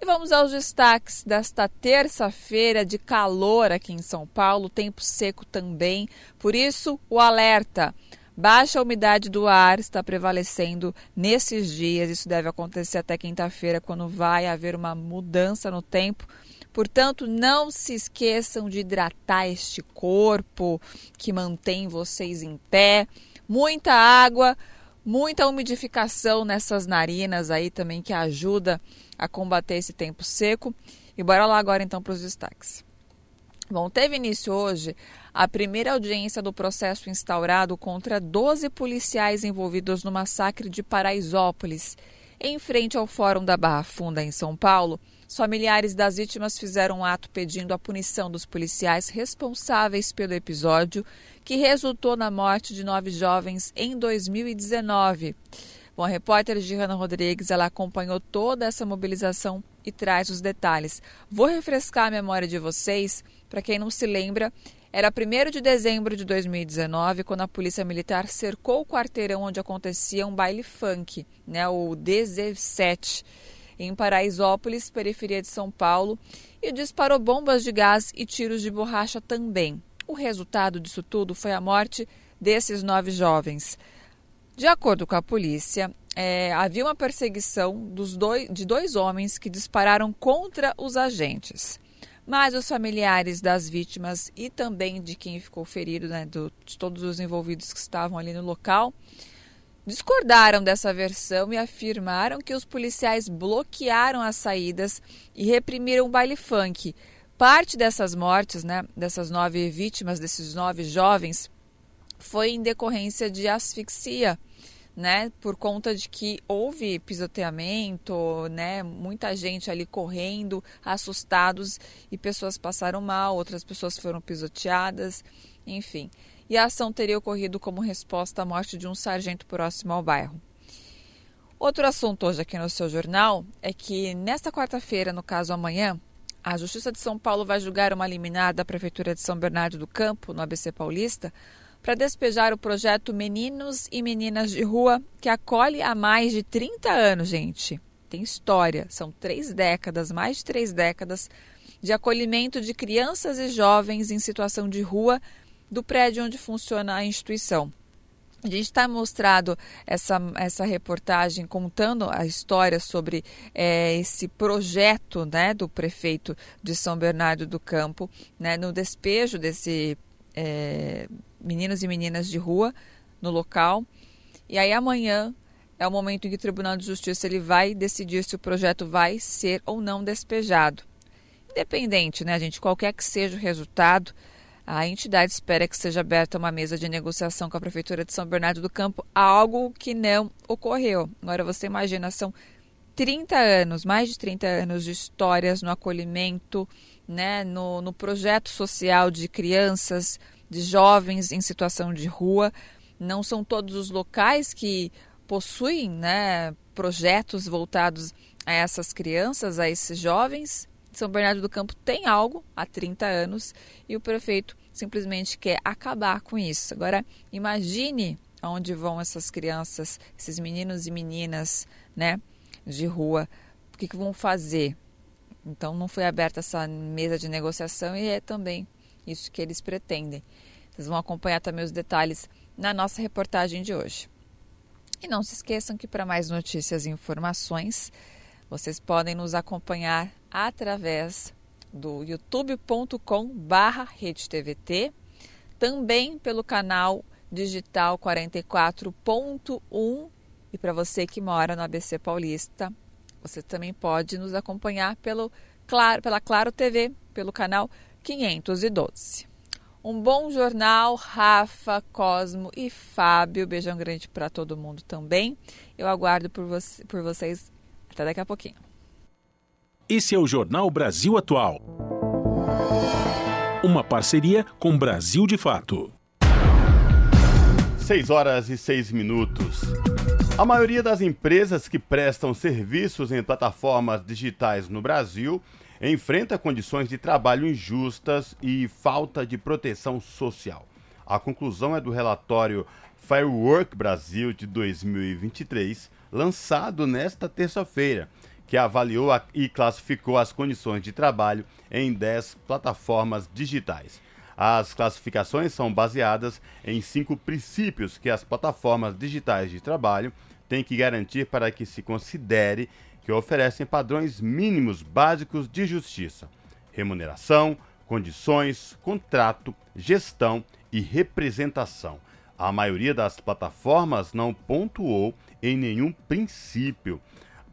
E vamos aos destaques desta terça-feira de calor aqui em São Paulo, tempo seco também. Por isso, o alerta. Baixa umidade do ar está prevalecendo nesses dias. Isso deve acontecer até quinta-feira, quando vai haver uma mudança no tempo Portanto, não se esqueçam de hidratar este corpo que mantém vocês em pé. Muita água, muita umidificação nessas narinas aí também que ajuda a combater esse tempo seco. E bora lá agora então para os destaques. Bom, teve início hoje a primeira audiência do processo instaurado contra 12 policiais envolvidos no massacre de Paraisópolis, em frente ao Fórum da Barra Funda, em São Paulo. Familiares das vítimas fizeram um ato pedindo a punição dos policiais responsáveis pelo episódio, que resultou na morte de nove jovens em 2019. Bom, a repórter Giana Rodrigues ela acompanhou toda essa mobilização e traz os detalhes. Vou refrescar a memória de vocês, para quem não se lembra, era 1 de dezembro de 2019, quando a Polícia Militar cercou o quarteirão onde acontecia um baile funk, né, o DZ7 em Paraisópolis, periferia de São Paulo, e disparou bombas de gás e tiros de borracha também. O resultado disso tudo foi a morte desses nove jovens. De acordo com a polícia, é, havia uma perseguição dois, de dois homens que dispararam contra os agentes. Mas os familiares das vítimas e também de quem ficou ferido, né, do, de todos os envolvidos que estavam ali no local, discordaram dessa versão e afirmaram que os policiais bloquearam as saídas e reprimiram o baile funk. Parte dessas mortes, né, dessas nove vítimas, desses nove jovens, foi em decorrência de asfixia, né, por conta de que houve pisoteamento, né, muita gente ali correndo, assustados e pessoas passaram mal, outras pessoas foram pisoteadas, enfim e a ação teria ocorrido como resposta à morte de um sargento próximo ao bairro. Outro assunto hoje aqui no seu jornal é que nesta quarta-feira, no caso amanhã, a Justiça de São Paulo vai julgar uma liminar da Prefeitura de São Bernardo do Campo, no ABC Paulista, para despejar o projeto Meninos e Meninas de Rua, que acolhe há mais de 30 anos, gente. Tem história, são três décadas, mais de três décadas, de acolhimento de crianças e jovens em situação de rua do prédio onde funciona a instituição. A gente está mostrado essa, essa reportagem contando a história sobre é, esse projeto né, do prefeito de São Bernardo do Campo, né, no despejo desse é, meninos e meninas de rua no local. E aí amanhã é o momento em que o Tribunal de Justiça ele vai decidir se o projeto vai ser ou não despejado. Independente, né, gente, qualquer que seja o resultado, a entidade espera que seja aberta uma mesa de negociação com a Prefeitura de São Bernardo do Campo, algo que não ocorreu. Agora você imagina, são 30 anos, mais de 30 anos de histórias no acolhimento, né, no, no projeto social de crianças, de jovens em situação de rua. Não são todos os locais que possuem né, projetos voltados a essas crianças, a esses jovens. São Bernardo do Campo tem algo há 30 anos e o prefeito simplesmente quer acabar com isso. Agora, imagine aonde vão essas crianças, esses meninos e meninas, né, de rua, o que, que vão fazer? Então, não foi aberta essa mesa de negociação e é também isso que eles pretendem. Vocês vão acompanhar também os detalhes na nossa reportagem de hoje. E não se esqueçam que para mais notícias e informações, vocês podem nos acompanhar através do youtube.com barra redetvt, também pelo canal digital 44.1 e para você que mora no ABC Paulista, você também pode nos acompanhar pelo, claro, pela Claro TV, pelo canal 512. Um bom jornal, Rafa, Cosmo e Fábio. Beijão grande para todo mundo também. Eu aguardo por, você, por vocês até daqui a pouquinho. Esse é o Jornal Brasil Atual. Uma parceria com Brasil de Fato. 6 horas e 6 minutos. A maioria das empresas que prestam serviços em plataformas digitais no Brasil enfrenta condições de trabalho injustas e falta de proteção social. A conclusão é do relatório Firework Brasil de 2023, lançado nesta terça-feira, que avaliou e classificou as condições de trabalho em 10 plataformas digitais. As classificações são baseadas em cinco princípios que as plataformas digitais de trabalho têm que garantir para que se considere que oferecem padrões mínimos básicos de justiça: remuneração, condições, contrato, gestão e representação. A maioria das plataformas não pontuou em nenhum princípio.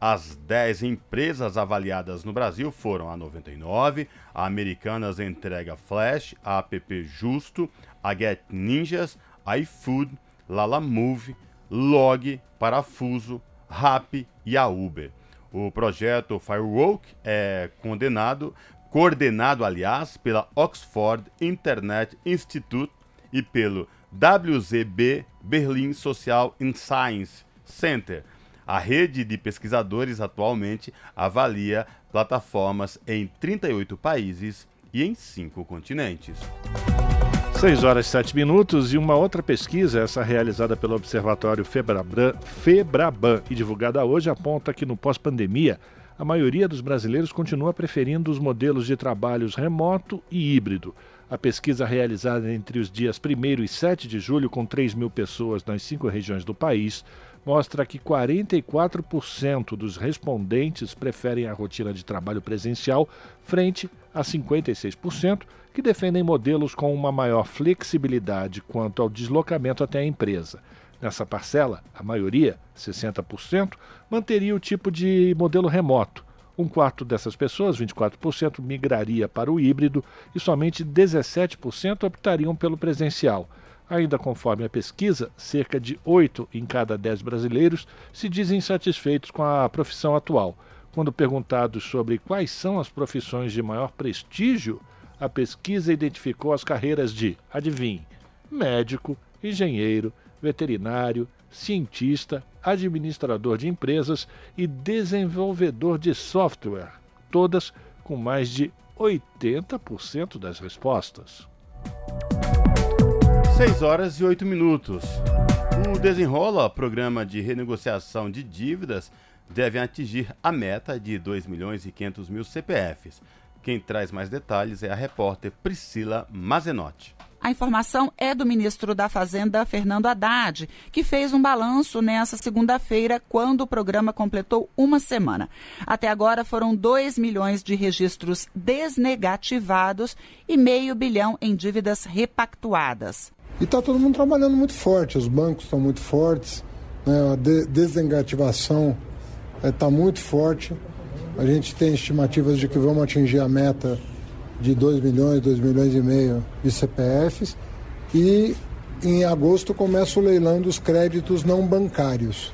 As 10 empresas avaliadas no Brasil foram a 99, a Americanas Entrega Flash, a App Justo, a Get Ninjas, a iFood, Lala Move, Log, Parafuso, Rap e a Uber. O projeto Firewalk é condenado, coordenado, aliás, pela Oxford Internet Institute e pelo WZB Berlin Social and Science Center a rede de pesquisadores atualmente avalia plataformas em 38 países e em cinco continentes. 6 horas e 7 minutos e uma outra pesquisa, essa realizada pelo Observatório Febraban, Febraban e divulgada hoje, aponta que no pós-pandemia a maioria dos brasileiros continua preferindo os modelos de trabalhos remoto e híbrido. A pesquisa realizada entre os dias 1 e 7 de julho, com 3 mil pessoas nas cinco regiões do país, mostra que 44% dos respondentes preferem a rotina de trabalho presencial, frente a 56% que defendem modelos com uma maior flexibilidade quanto ao deslocamento até a empresa. Nessa parcela, a maioria, 60%, manteria o tipo de modelo remoto. Um quarto dessas pessoas, 24%, migraria para o híbrido e somente 17% optariam pelo presencial. Ainda conforme a pesquisa, cerca de 8 em cada 10 brasileiros se dizem satisfeitos com a profissão atual. Quando perguntados sobre quais são as profissões de maior prestígio, a pesquisa identificou as carreiras de, adivinhe, médico, engenheiro, veterinário, cientista, administrador de empresas e desenvolvedor de software, todas com mais de 80% das respostas. 6 horas e 8 minutos. O Desenrola, programa de renegociação de dívidas, deve atingir a meta de 2 milhões e 500 mil CPFs. Quem traz mais detalhes é a repórter Priscila Mazenotti. A informação é do ministro da Fazenda, Fernando Haddad, que fez um balanço nessa segunda-feira, quando o programa completou uma semana. Até agora foram 2 milhões de registros desnegativados e meio bilhão em dívidas repactuadas. E está todo mundo trabalhando muito forte, os bancos estão muito fortes, né? a de desnegativação está é, muito forte. A gente tem estimativas de que vamos atingir a meta de 2 milhões, 2 milhões e meio de CPFs e em agosto começa o leilão dos créditos não bancários.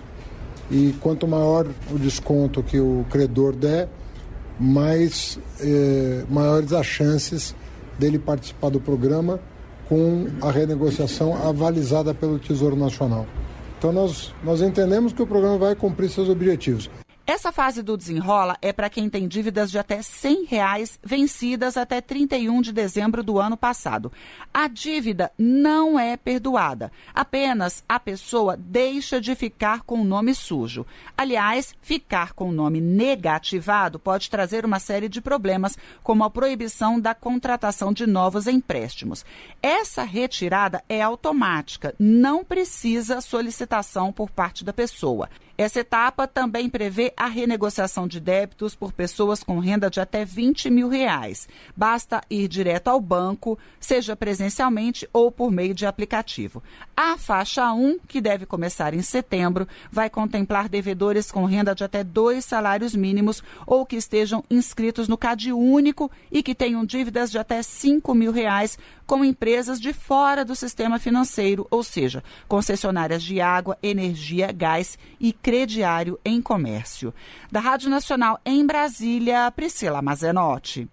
E quanto maior o desconto que o credor der, mais eh, maiores as chances dele participar do programa com a renegociação avalizada pelo Tesouro Nacional. Então nós, nós entendemos que o programa vai cumprir seus objetivos. Essa fase do desenrola é para quem tem dívidas de até 100 reais vencidas até 31 de dezembro do ano passado. A dívida não é perdoada, apenas a pessoa deixa de ficar com o nome sujo. Aliás, ficar com o nome negativado pode trazer uma série de problemas, como a proibição da contratação de novos empréstimos. Essa retirada é automática, não precisa solicitação por parte da pessoa. Essa etapa também prevê a renegociação de débitos por pessoas com renda de até 20 mil reais. Basta ir direto ao banco, seja presencialmente ou por meio de aplicativo. A faixa 1, que deve começar em setembro, vai contemplar devedores com renda de até dois salários mínimos ou que estejam inscritos no CAD único e que tenham dívidas de até 5 mil reais com empresas de fora do sistema financeiro, ou seja, concessionárias de água, energia, gás e crediário em comércio. Da Rádio Nacional em Brasília, Priscila Mazenotti.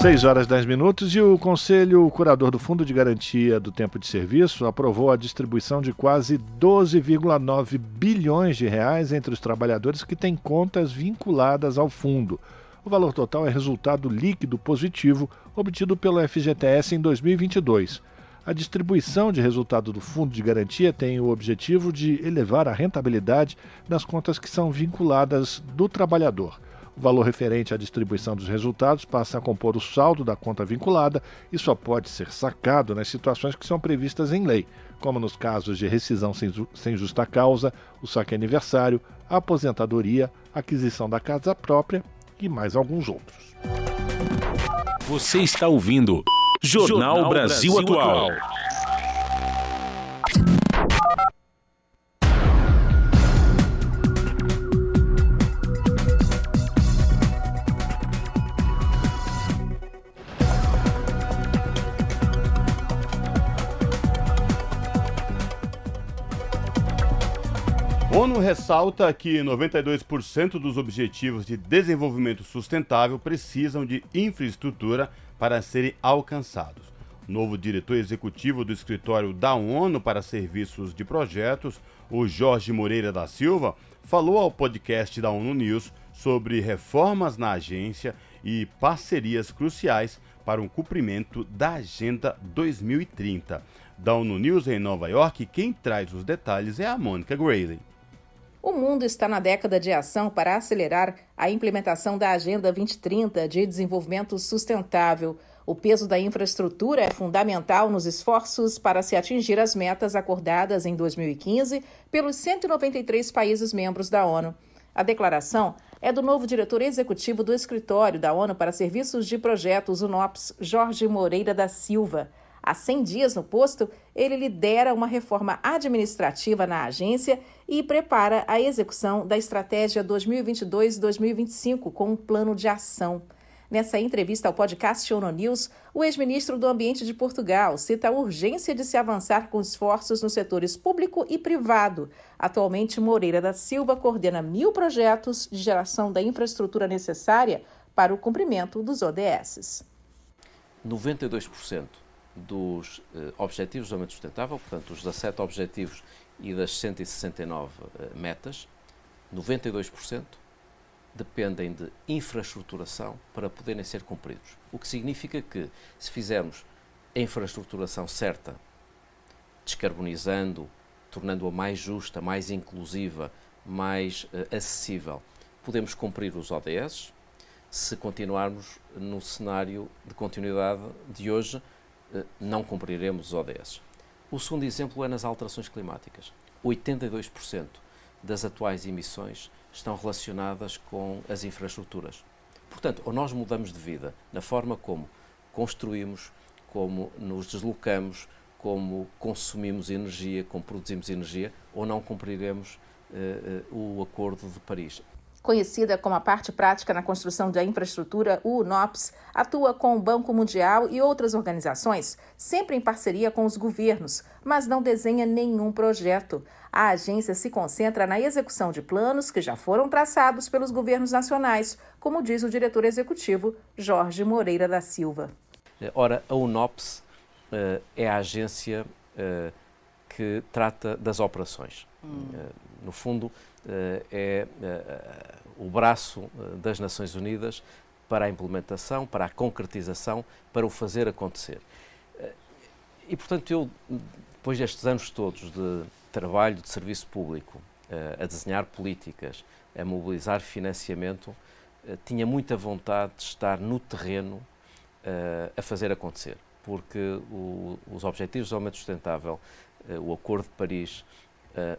6 horas e 10 minutos e o Conselho Curador do Fundo de Garantia do Tempo de Serviço aprovou a distribuição de quase 12,9 bilhões de reais entre os trabalhadores que têm contas vinculadas ao fundo. O valor total é resultado líquido positivo obtido pelo FGTS em 2022. A distribuição de resultado do Fundo de Garantia tem o objetivo de elevar a rentabilidade das contas que são vinculadas do trabalhador. O valor referente à distribuição dos resultados passa a compor o saldo da conta vinculada e só pode ser sacado nas situações que são previstas em lei, como nos casos de rescisão sem justa causa, o saque aniversário, aposentadoria, aquisição da casa própria e mais alguns outros. Você está ouvindo Jornal, Jornal Brasil, Brasil, Atual. Atual. ONU ressalta que 92% dos objetivos de desenvolvimento sustentável precisam de infraestrutura para serem alcançados. O novo diretor executivo do escritório da ONU para serviços de projetos, o Jorge Moreira da Silva, falou ao podcast da ONU News sobre reformas na agência e parcerias cruciais para o cumprimento da Agenda 2030. Da ONU News em Nova York, quem traz os detalhes é a Mônica Grayley. O mundo está na década de ação para acelerar a implementação da Agenda 2030 de Desenvolvimento Sustentável. O peso da infraestrutura é fundamental nos esforços para se atingir as metas acordadas em 2015 pelos 193 países membros da ONU. A declaração é do novo diretor executivo do Escritório da ONU para Serviços de Projetos, UNOPS, Jorge Moreira da Silva. Há 100 dias no posto, ele lidera uma reforma administrativa na agência e prepara a execução da estratégia 2022-2025 com um plano de ação. Nessa entrevista ao podcast ONU News, o ex-ministro do Ambiente de Portugal cita a urgência de se avançar com esforços nos setores público e privado. Atualmente, Moreira da Silva coordena mil projetos de geração da infraestrutura necessária para o cumprimento dos ODS. 92% dos eh, Objetivos de Desenvolvimento Sustentável, portanto, os 17 Objetivos e das 169 eh, metas, 92% dependem de infraestruturação para poderem ser cumpridos. O que significa que, se fizermos a infraestruturação certa, descarbonizando, tornando-a mais justa, mais inclusiva, mais uh, acessível, podemos cumprir os ODS. se continuarmos no cenário de continuidade de hoje, eh, não cumpriremos os ODS. O segundo exemplo é nas alterações climáticas. 82% das atuais emissões estão relacionadas com as infraestruturas. Portanto, ou nós mudamos de vida na forma como construímos, como nos deslocamos, como consumimos energia, como produzimos energia, ou não cumpriremos uh, uh, o Acordo de Paris. Conhecida como a parte prática na construção da infraestrutura, o UNOPS atua com o Banco Mundial e outras organizações, sempre em parceria com os governos, mas não desenha nenhum projeto. A agência se concentra na execução de planos que já foram traçados pelos governos nacionais, como diz o diretor executivo Jorge Moreira da Silva. Ora, a UNOPS uh, é a agência uh, que trata das operações. Hum. Uh, no fundo, é o braço das Nações Unidas para a implementação, para a concretização, para o fazer acontecer. E, portanto, eu, depois destes anos todos de trabalho de serviço público, a desenhar políticas, a mobilizar financiamento, tinha muita vontade de estar no terreno a fazer acontecer porque os Objetivos de Desenvolvimento Sustentável, o Acordo de Paris,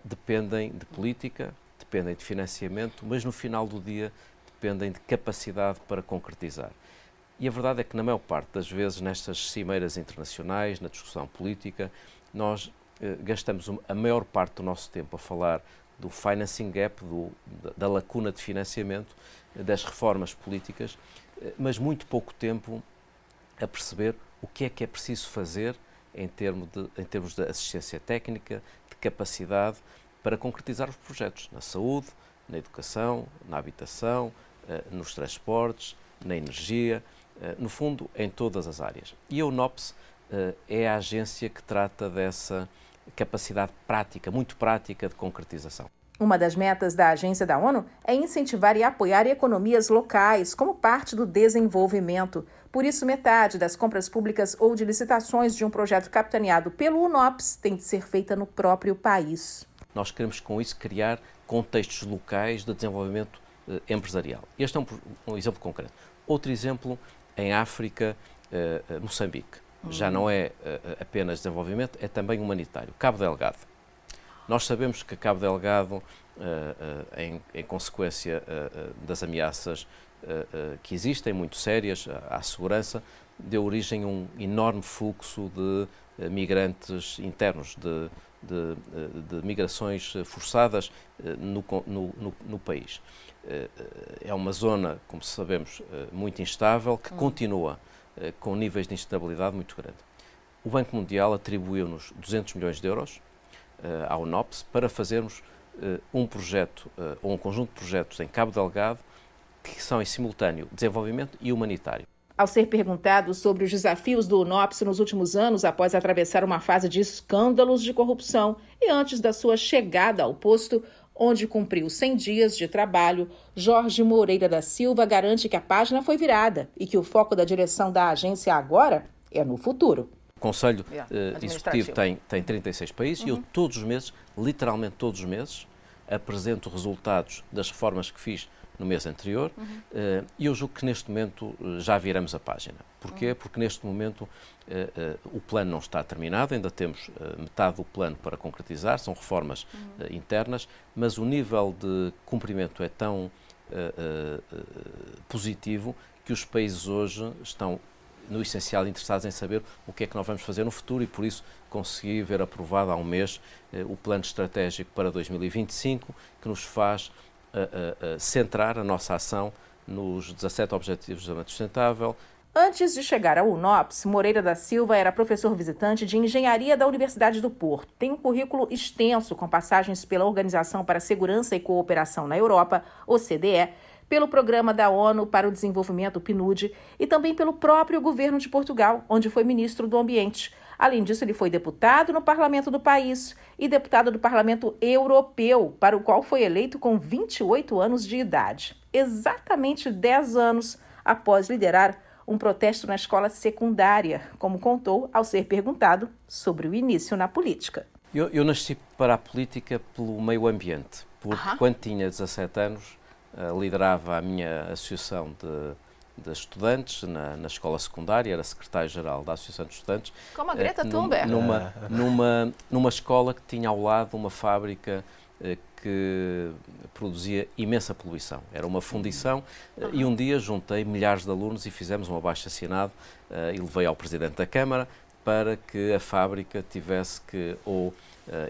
dependem de política, dependem de financiamento, mas no final do dia dependem de capacidade para concretizar. E a verdade é que, na maior parte das vezes, nestas cimeiras internacionais, na discussão política, nós uh, gastamos a maior parte do nosso tempo a falar do financing gap, do, da lacuna de financiamento, das reformas políticas, mas muito pouco tempo a perceber o que é que é preciso fazer em, termo de, em termos de assistência técnica, de capacidade para concretizar os projetos na saúde, na educação, na habitação, eh, nos transportes, na energia, eh, no fundo, em todas as áreas. E a UNOPS eh, é a agência que trata dessa capacidade prática, muito prática de concretização. Uma das metas da agência da ONU é incentivar e apoiar economias locais como parte do desenvolvimento. Por isso, metade das compras públicas ou de licitações de um projeto capitaneado pelo UNOPS tem de ser feita no próprio país. Nós queremos, com isso, criar contextos locais de desenvolvimento eh, empresarial. Este é um, um, exemplo concreto. Outro exemplo, em África, eh, eh Moçambique. Já não é eh, apenas desenvolvimento, é também humanitário. Cabo Delgado nós sabemos que Cabo Delgado, em, em, consequência das ameaças que existem, muito sérias, à segurança, deu origem a um enorme fluxo de migrantes internos, de, de, de migrações forçadas no, no, no, no, país. É uma zona, como sabemos, muito instável, que hum. continua com níveis de instabilidade muito grande. O Banco Mundial atribuiu-nos 200 milhões de euros à UNOPS para fazermos um projeto ou um conjunto de projetos em Cabo Delgado que são em simultâneo desenvolvimento e humanitário. Ao ser perguntado sobre os desafios do UNOPS nos últimos anos após atravessar uma fase de escândalos de corrupção e antes da sua chegada ao posto, onde cumpriu 100 dias de trabalho, Jorge Moreira da Silva garante que a página foi virada e que o foco da direção da agência agora é no futuro. O Conselho uh, Executivo tem, tem 36 países uhum. e eu uhum. todos os meses, literalmente todos os meses, apresento resultados das reformas que fiz no mês anterior uhum. uh, e eu julgo que neste momento uh, já viramos a página. Porquê? Uhum. Porque neste momento o plano não está terminado, ainda temos metade do plano para concretizar, são reformas uhum. internas, mas o nível de cumprimento é tão positivo que os países hoje estão no essencial, interessados em saber o que é que nós vamos fazer no futuro e, por isso, consegui ver aprovado há um mês eh, o plano estratégico para 2025, que nos faz centrar a nossa ação nos 17 Objetivos de Desenvolvimento Sustentável. Antes de chegar ao UNOPS, Moreira da Silva era professor visitante de Engenharia da Universidade do Porto. Tem um currículo extenso com passagens pela Organização para a Segurança e Cooperação na Europa, OCDE, pelo Programa da ONU para o Desenvolvimento, PNUD, e também pelo próprio governo de Portugal, onde foi ministro do Ambiente. Além disso, ele foi deputado no parlamento do país e deputado do Parlamento Europeu, para o qual foi eleito com 28 anos de idade, exatamente 10 anos após liderar um protesto na escola secundária, como contou ao ser perguntado sobre o início na política. Eu, eu nasci para a política pelo meio ambiente, porque quando tinha 17 anos liderava a minha associação de de estudantes na, na escola secundária, era secretário-geral da Associação de Estudantes. Como a Greta uh, Thunberg. Numa, numa, numa escola que tinha ao lado uma fábrica uh, que produzia imensa poluição. Era uma fundição uhum. e um dia juntei milhares de alunos e fizemos um abaixo-assinado e levei ao Presidente da Câmara para que a fábrica tivesse que ou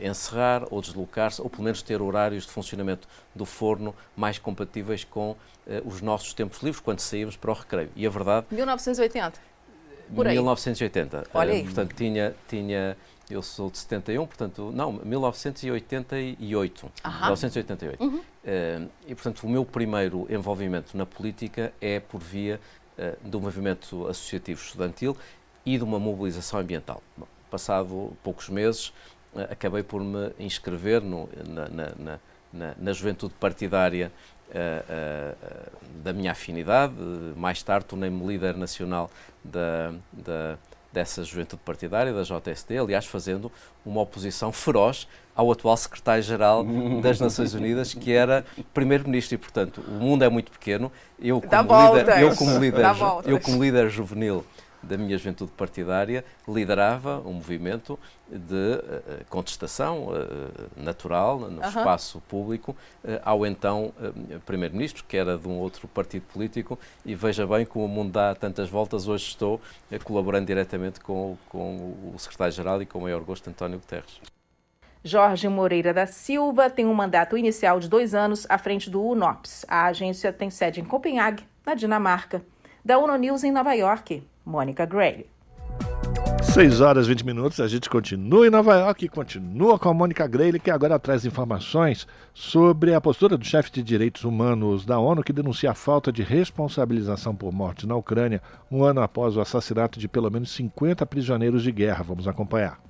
encerrar ou deslocar-se, ou pelo menos ter horários de funcionamento do forno mais compatíveis com uh, os nossos tempos livres quando saímos para o recreio. E a verdade. 1980? Por aí. 1980. Olha aí. Portanto, tinha. tinha eu sou de 71, portanto, não, 1988. Aham. 1988. Uhum. Uh, e, portanto, o meu primeiro envolvimento na política é por via do movimento associativo estudantil e de uma mobilização ambiental. Bom, passado poucos meses, eh, acabei por me inscrever no, na, na, na, na, juventude partidária uh, uh, da minha afinidade. Mais tarde tornei-me líder nacional da, da, dessa juventude partidária, da JSD, aliás, fazendo uma oposição feroz ao atual secretário-geral das Nações Unidas, que era primeiro-ministro. E, portanto, o mundo é muito pequeno. Eu, como, líder, eu, como, líder, eu, como líder juvenil da minha juventude partidária, liderava um movimento de uh, contestação uh, natural no espaço público ao então Primeiro-Ministro, que era de um outro partido político, e veja bem como o mundo dá tantas voltas. Hoje estou colaborando diretamente com, com o Secretário-Geral e com o maior gosto, António Guterres. Jorge Moreira da Silva tem um mandato inicial de dois anos à frente do UNOPS. A agência tem sede em Copenhague, na Dinamarca. Da ONU News em Nova York. Mônica Gray. 6 horas e 20 minutos, a gente continua em Nova York e continua com a Mônica Grayle, que agora traz informações sobre a postura do chefe de direitos humanos da ONU, que denuncia a falta de responsabilização por morte na Ucrânia, um ano após o assassinato de pelo menos 50 prisioneiros de guerra. Vamos acompanhar.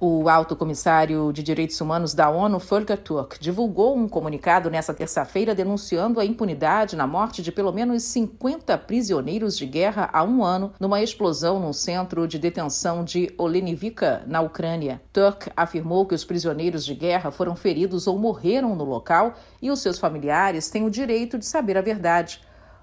O alto comissário de direitos humanos da ONU, Volker Turk, divulgou um comunicado nesta terça-feira denunciando a impunidade na morte de pelo menos 50 prisioneiros de guerra há um ano numa explosão no centro de detenção de Olenivka, na Ucrânia. Turk afirmou que os prisioneiros de guerra foram feridos ou morreram no local e os seus familiares têm o direito de saber a verdade.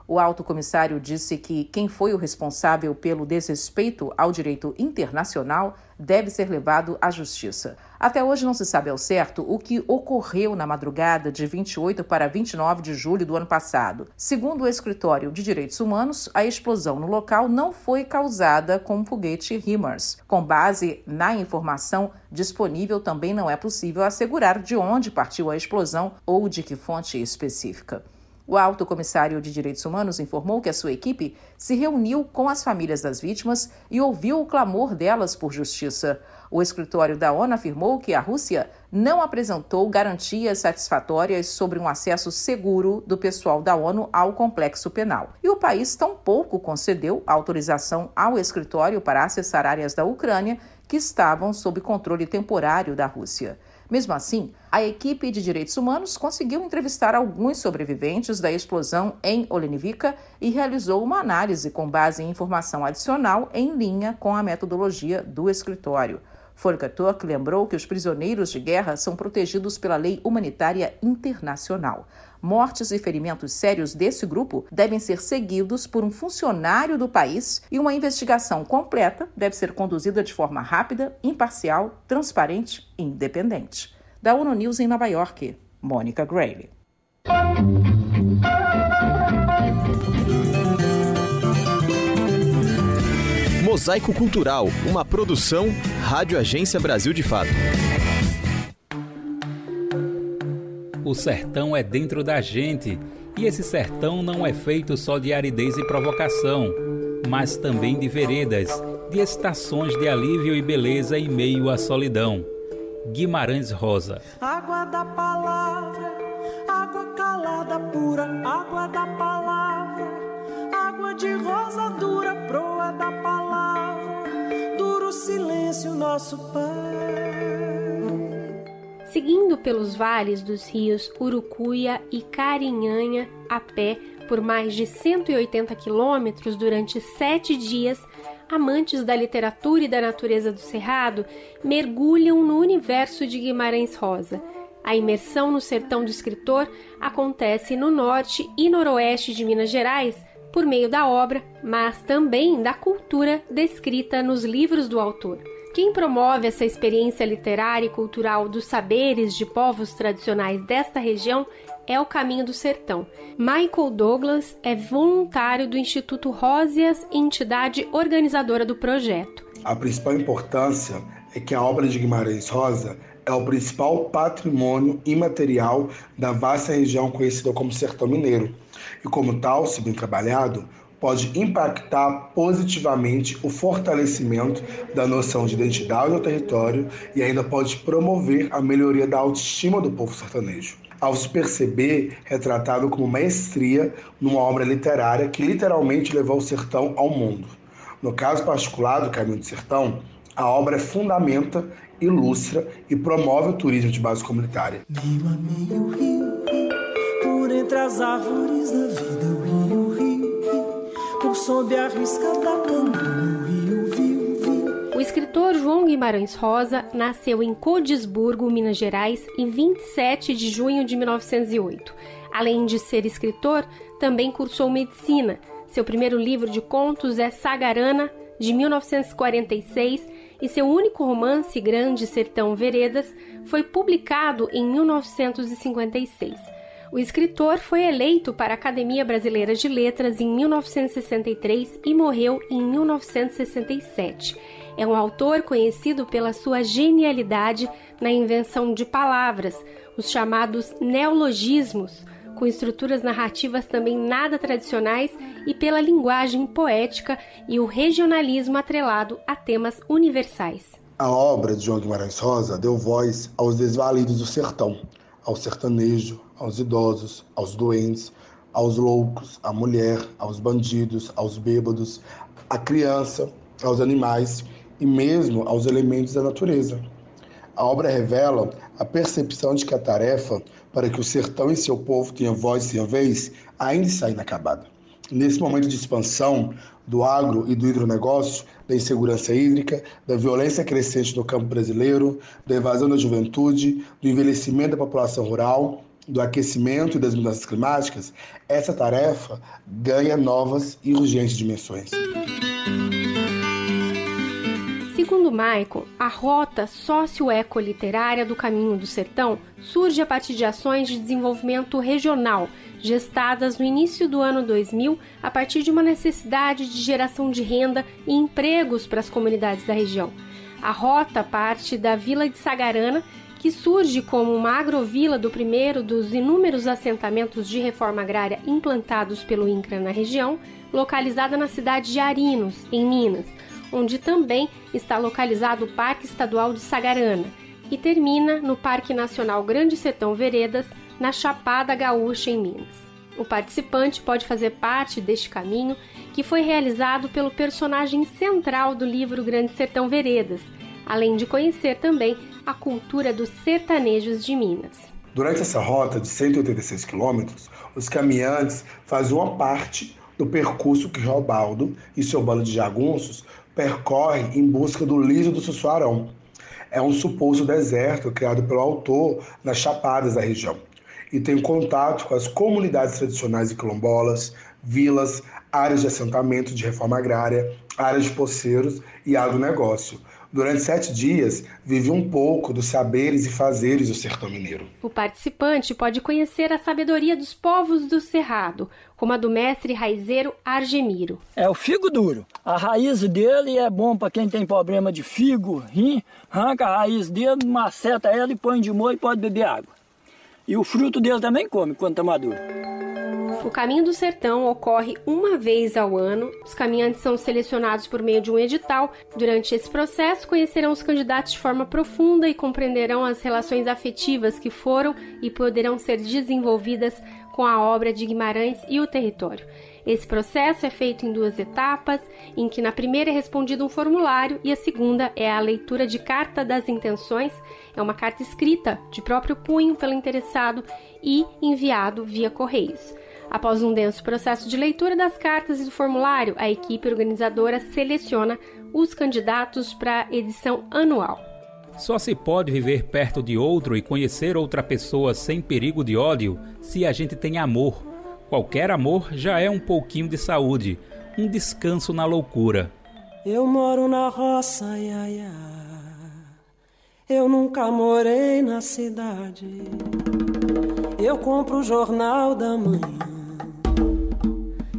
O alto comissário disse que quem foi o responsável pelo desrespeito ao direito internacional deve ser levado à justiça. Até hoje não se sabe ao certo o que ocorreu na madrugada de 28 para 29 de julho do ano passado. Segundo o Escritório de Direitos Humanos, a explosão no local não foi causada com um foguete HIMARS. Com base na informação disponível, também não é possível assegurar de onde partiu a explosão ou de que fonte específica. O alto comissário de direitos humanos informou que a sua equipe se reuniu com as famílias das vítimas e ouviu o clamor delas por justiça. O escritório da ONU afirmou que a Rússia não apresentou garantias satisfatórias sobre um acesso seguro do pessoal da ONU ao complexo penal. E o país tampouco concedeu autorização ao escritório para acessar áreas da Ucrânia que estavam sob controle temporário da Rússia. Mesmo assim, a equipe de direitos humanos conseguiu entrevistar alguns sobreviventes da explosão em Olenivka e realizou uma análise com base em informação adicional em linha com a metodologia do escritório. Turk lembrou que os prisioneiros de guerra são protegidos pela lei humanitária internacional. Mortes e ferimentos sérios desse grupo devem ser seguidos por um funcionário do país e uma investigação completa deve ser conduzida de forma rápida, imparcial, transparente e independente. Da ONU News em Nova York, Mônica Grayle. Mosaico Cultural, uma produção Rádio Agência Brasil de Fato. O sertão é dentro da gente, e esse sertão não é feito só de aridez e provocação, mas também de veredas, de estações de alívio e beleza em meio à solidão. Guimarães Rosa. Água da palavra, água calada pura, água da palavra, água de rosa dura, proa da palavra, silêncio nosso Pai. Seguindo pelos vales dos rios Urucuia e Carinhanha a pé por mais de 180 quilômetros durante sete dias, amantes da literatura e da natureza do Cerrado mergulham no universo de Guimarães Rosa. A imersão no sertão do escritor acontece no norte e noroeste de Minas Gerais por meio da obra, mas também da cultura descrita nos livros do autor. Quem promove essa experiência literária e cultural dos saberes de povos tradicionais desta região é o Caminho do Sertão. Michael Douglas é voluntário do Instituto Rósias, entidade organizadora do projeto. A principal importância é que a obra de Guimarães Rosa é o principal patrimônio imaterial da vasta região conhecida como Sertão Mineiro. E como tal, se bem trabalhado, pode impactar positivamente o fortalecimento da noção de identidade no território e ainda pode promover a melhoria da autoestima do povo sertanejo. Ao se perceber retratado como maestria numa obra literária que literalmente levou o sertão ao mundo. No caso particular do Caminho do Sertão, a obra fundamenta, ilustra e promove o turismo de base comunitária. Rio, entre as árvores da vida, o rio, por sob a risca da o rio, viu. O escritor João Guimarães Rosa nasceu em Codisburgo, Minas Gerais, em 27 de junho de 1908. Além de ser escritor, também cursou medicina. Seu primeiro livro de contos é Sagarana, de 1946, e seu único romance, Grande Sertão Veredas, foi publicado em 1956. O escritor foi eleito para a Academia Brasileira de Letras em 1963 e morreu em 1967. É um autor conhecido pela sua genialidade na invenção de palavras, os chamados neologismos, com estruturas narrativas também nada tradicionais e pela linguagem poética e o regionalismo atrelado a temas universais. A obra de João Guimarães Rosa deu voz aos desvalidos do sertão, ao sertanejo, aos idosos, aos doentes, aos loucos, à mulher, aos bandidos, aos bêbados, à criança, aos animais e mesmo aos elementos da natureza. A obra revela a percepção de que a tarefa para que o sertão e seu povo tenham voz e tenham vez ainda está inacabada. Nesse momento de expansão do agro e do hidronegócio, da insegurança hídrica, da violência crescente no campo brasileiro, da evasão da juventude, do envelhecimento da população rural, do aquecimento e das mudanças climáticas, essa tarefa ganha novas e urgentes dimensões. Segundo Michael, a rota socioecoliterária do Caminho do Sertão surge a partir de ações de desenvolvimento regional, gestadas no início do ano 2000 a partir de uma necessidade de geração de renda e empregos para as comunidades da região. A rota parte da Vila de Sagarana, que surge como uma agrovila do primeiro dos inúmeros assentamentos de reforma agrária implantados pelo INCRA na região, localizada na cidade de Arinos, em Minas onde também está localizado o Parque Estadual de Sagarana, e termina no Parque Nacional Grande Sertão Veredas, na Chapada Gaúcha, em Minas. O participante pode fazer parte deste caminho, que foi realizado pelo personagem central do livro Grande Sertão Veredas, além de conhecer também a cultura dos sertanejos de Minas. Durante essa rota de 186 quilômetros, os caminhantes fazem uma parte do percurso que Robaldo e seu bando de jagunços percorre em busca do liso do Sussuarão. É um suposto deserto criado pelo autor nas chapadas da região e tem contato com as comunidades tradicionais e quilombolas, vilas, áreas de assentamento de reforma agrária, áreas de poceiros e agronegócio, Durante sete dias, vive um pouco dos saberes e fazeres do sertão mineiro. O participante pode conhecer a sabedoria dos povos do Cerrado, como a do mestre raizeiro Argemiro. É o figo duro. A raiz dele é bom para quem tem problema de figo, rim, arranca a raiz dele, maceta ela e põe de molho e pode beber água. E o fruto dele também come quando está maduro. O Caminho do Sertão ocorre uma vez ao ano. Os caminhantes são selecionados por meio de um edital. Durante esse processo, conhecerão os candidatos de forma profunda e compreenderão as relações afetivas que foram e poderão ser desenvolvidas com a obra de Guimarães e o território. Esse processo é feito em duas etapas, em que na primeira é respondido um formulário e a segunda é a leitura de carta das intenções. É uma carta escrita de próprio punho pelo interessado e enviado via correios. Após um denso processo de leitura das cartas e do formulário, a equipe organizadora seleciona os candidatos para a edição anual. Só se pode viver perto de outro e conhecer outra pessoa sem perigo de ódio se a gente tem amor. Qualquer amor já é um pouquinho de saúde, um descanso na loucura. Eu moro na roça, ia, ia. Eu nunca morei na cidade. Eu compro o jornal da manhã,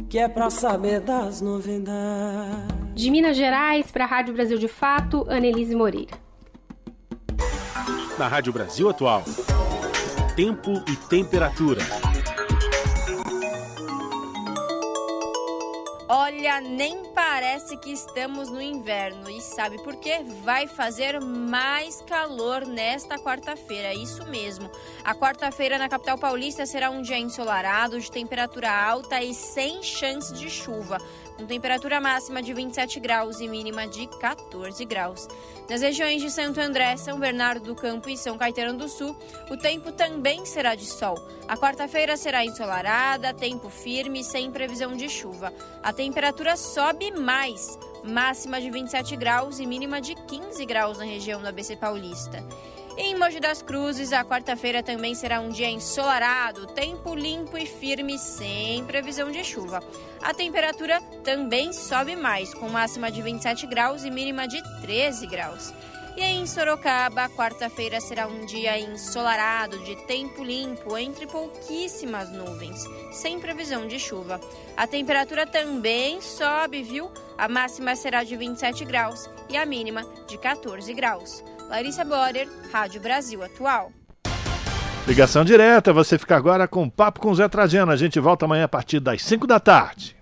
que é pra saber das novidades. De Minas Gerais para a Rádio Brasil de Fato, Annelise Moreira. Na Rádio Brasil Atual. Tempo e temperatura. Olha, nem parece que estamos no inverno. E sabe por quê? Vai fazer mais calor nesta quarta-feira. Isso mesmo. A quarta-feira na capital paulista será um dia ensolarado, de temperatura alta e sem chance de chuva com temperatura máxima de 27 graus e mínima de 14 graus. Nas regiões de Santo André, São Bernardo do Campo e São Caetano do Sul, o tempo também será de sol. A quarta-feira será ensolarada, tempo firme, sem previsão de chuva. A temperatura sobe mais, máxima de 27 graus e mínima de 15 graus na região do ABC Paulista. Em Mogi das Cruzes, a quarta-feira também será um dia ensolarado, tempo limpo e firme, sem previsão de chuva. A temperatura também sobe mais, com máxima de 27 graus e mínima de 13 graus. E em Sorocaba, quarta-feira será um dia ensolarado, de tempo limpo, entre pouquíssimas nuvens, sem previsão de chuva. A temperatura também sobe, viu? A máxima será de 27 graus e a mínima de 14 graus. Larissa Borer, Rádio Brasil Atual. Ligação direta, você fica agora com o Papo com Zé Trajano. A gente volta amanhã a partir das 5 da tarde.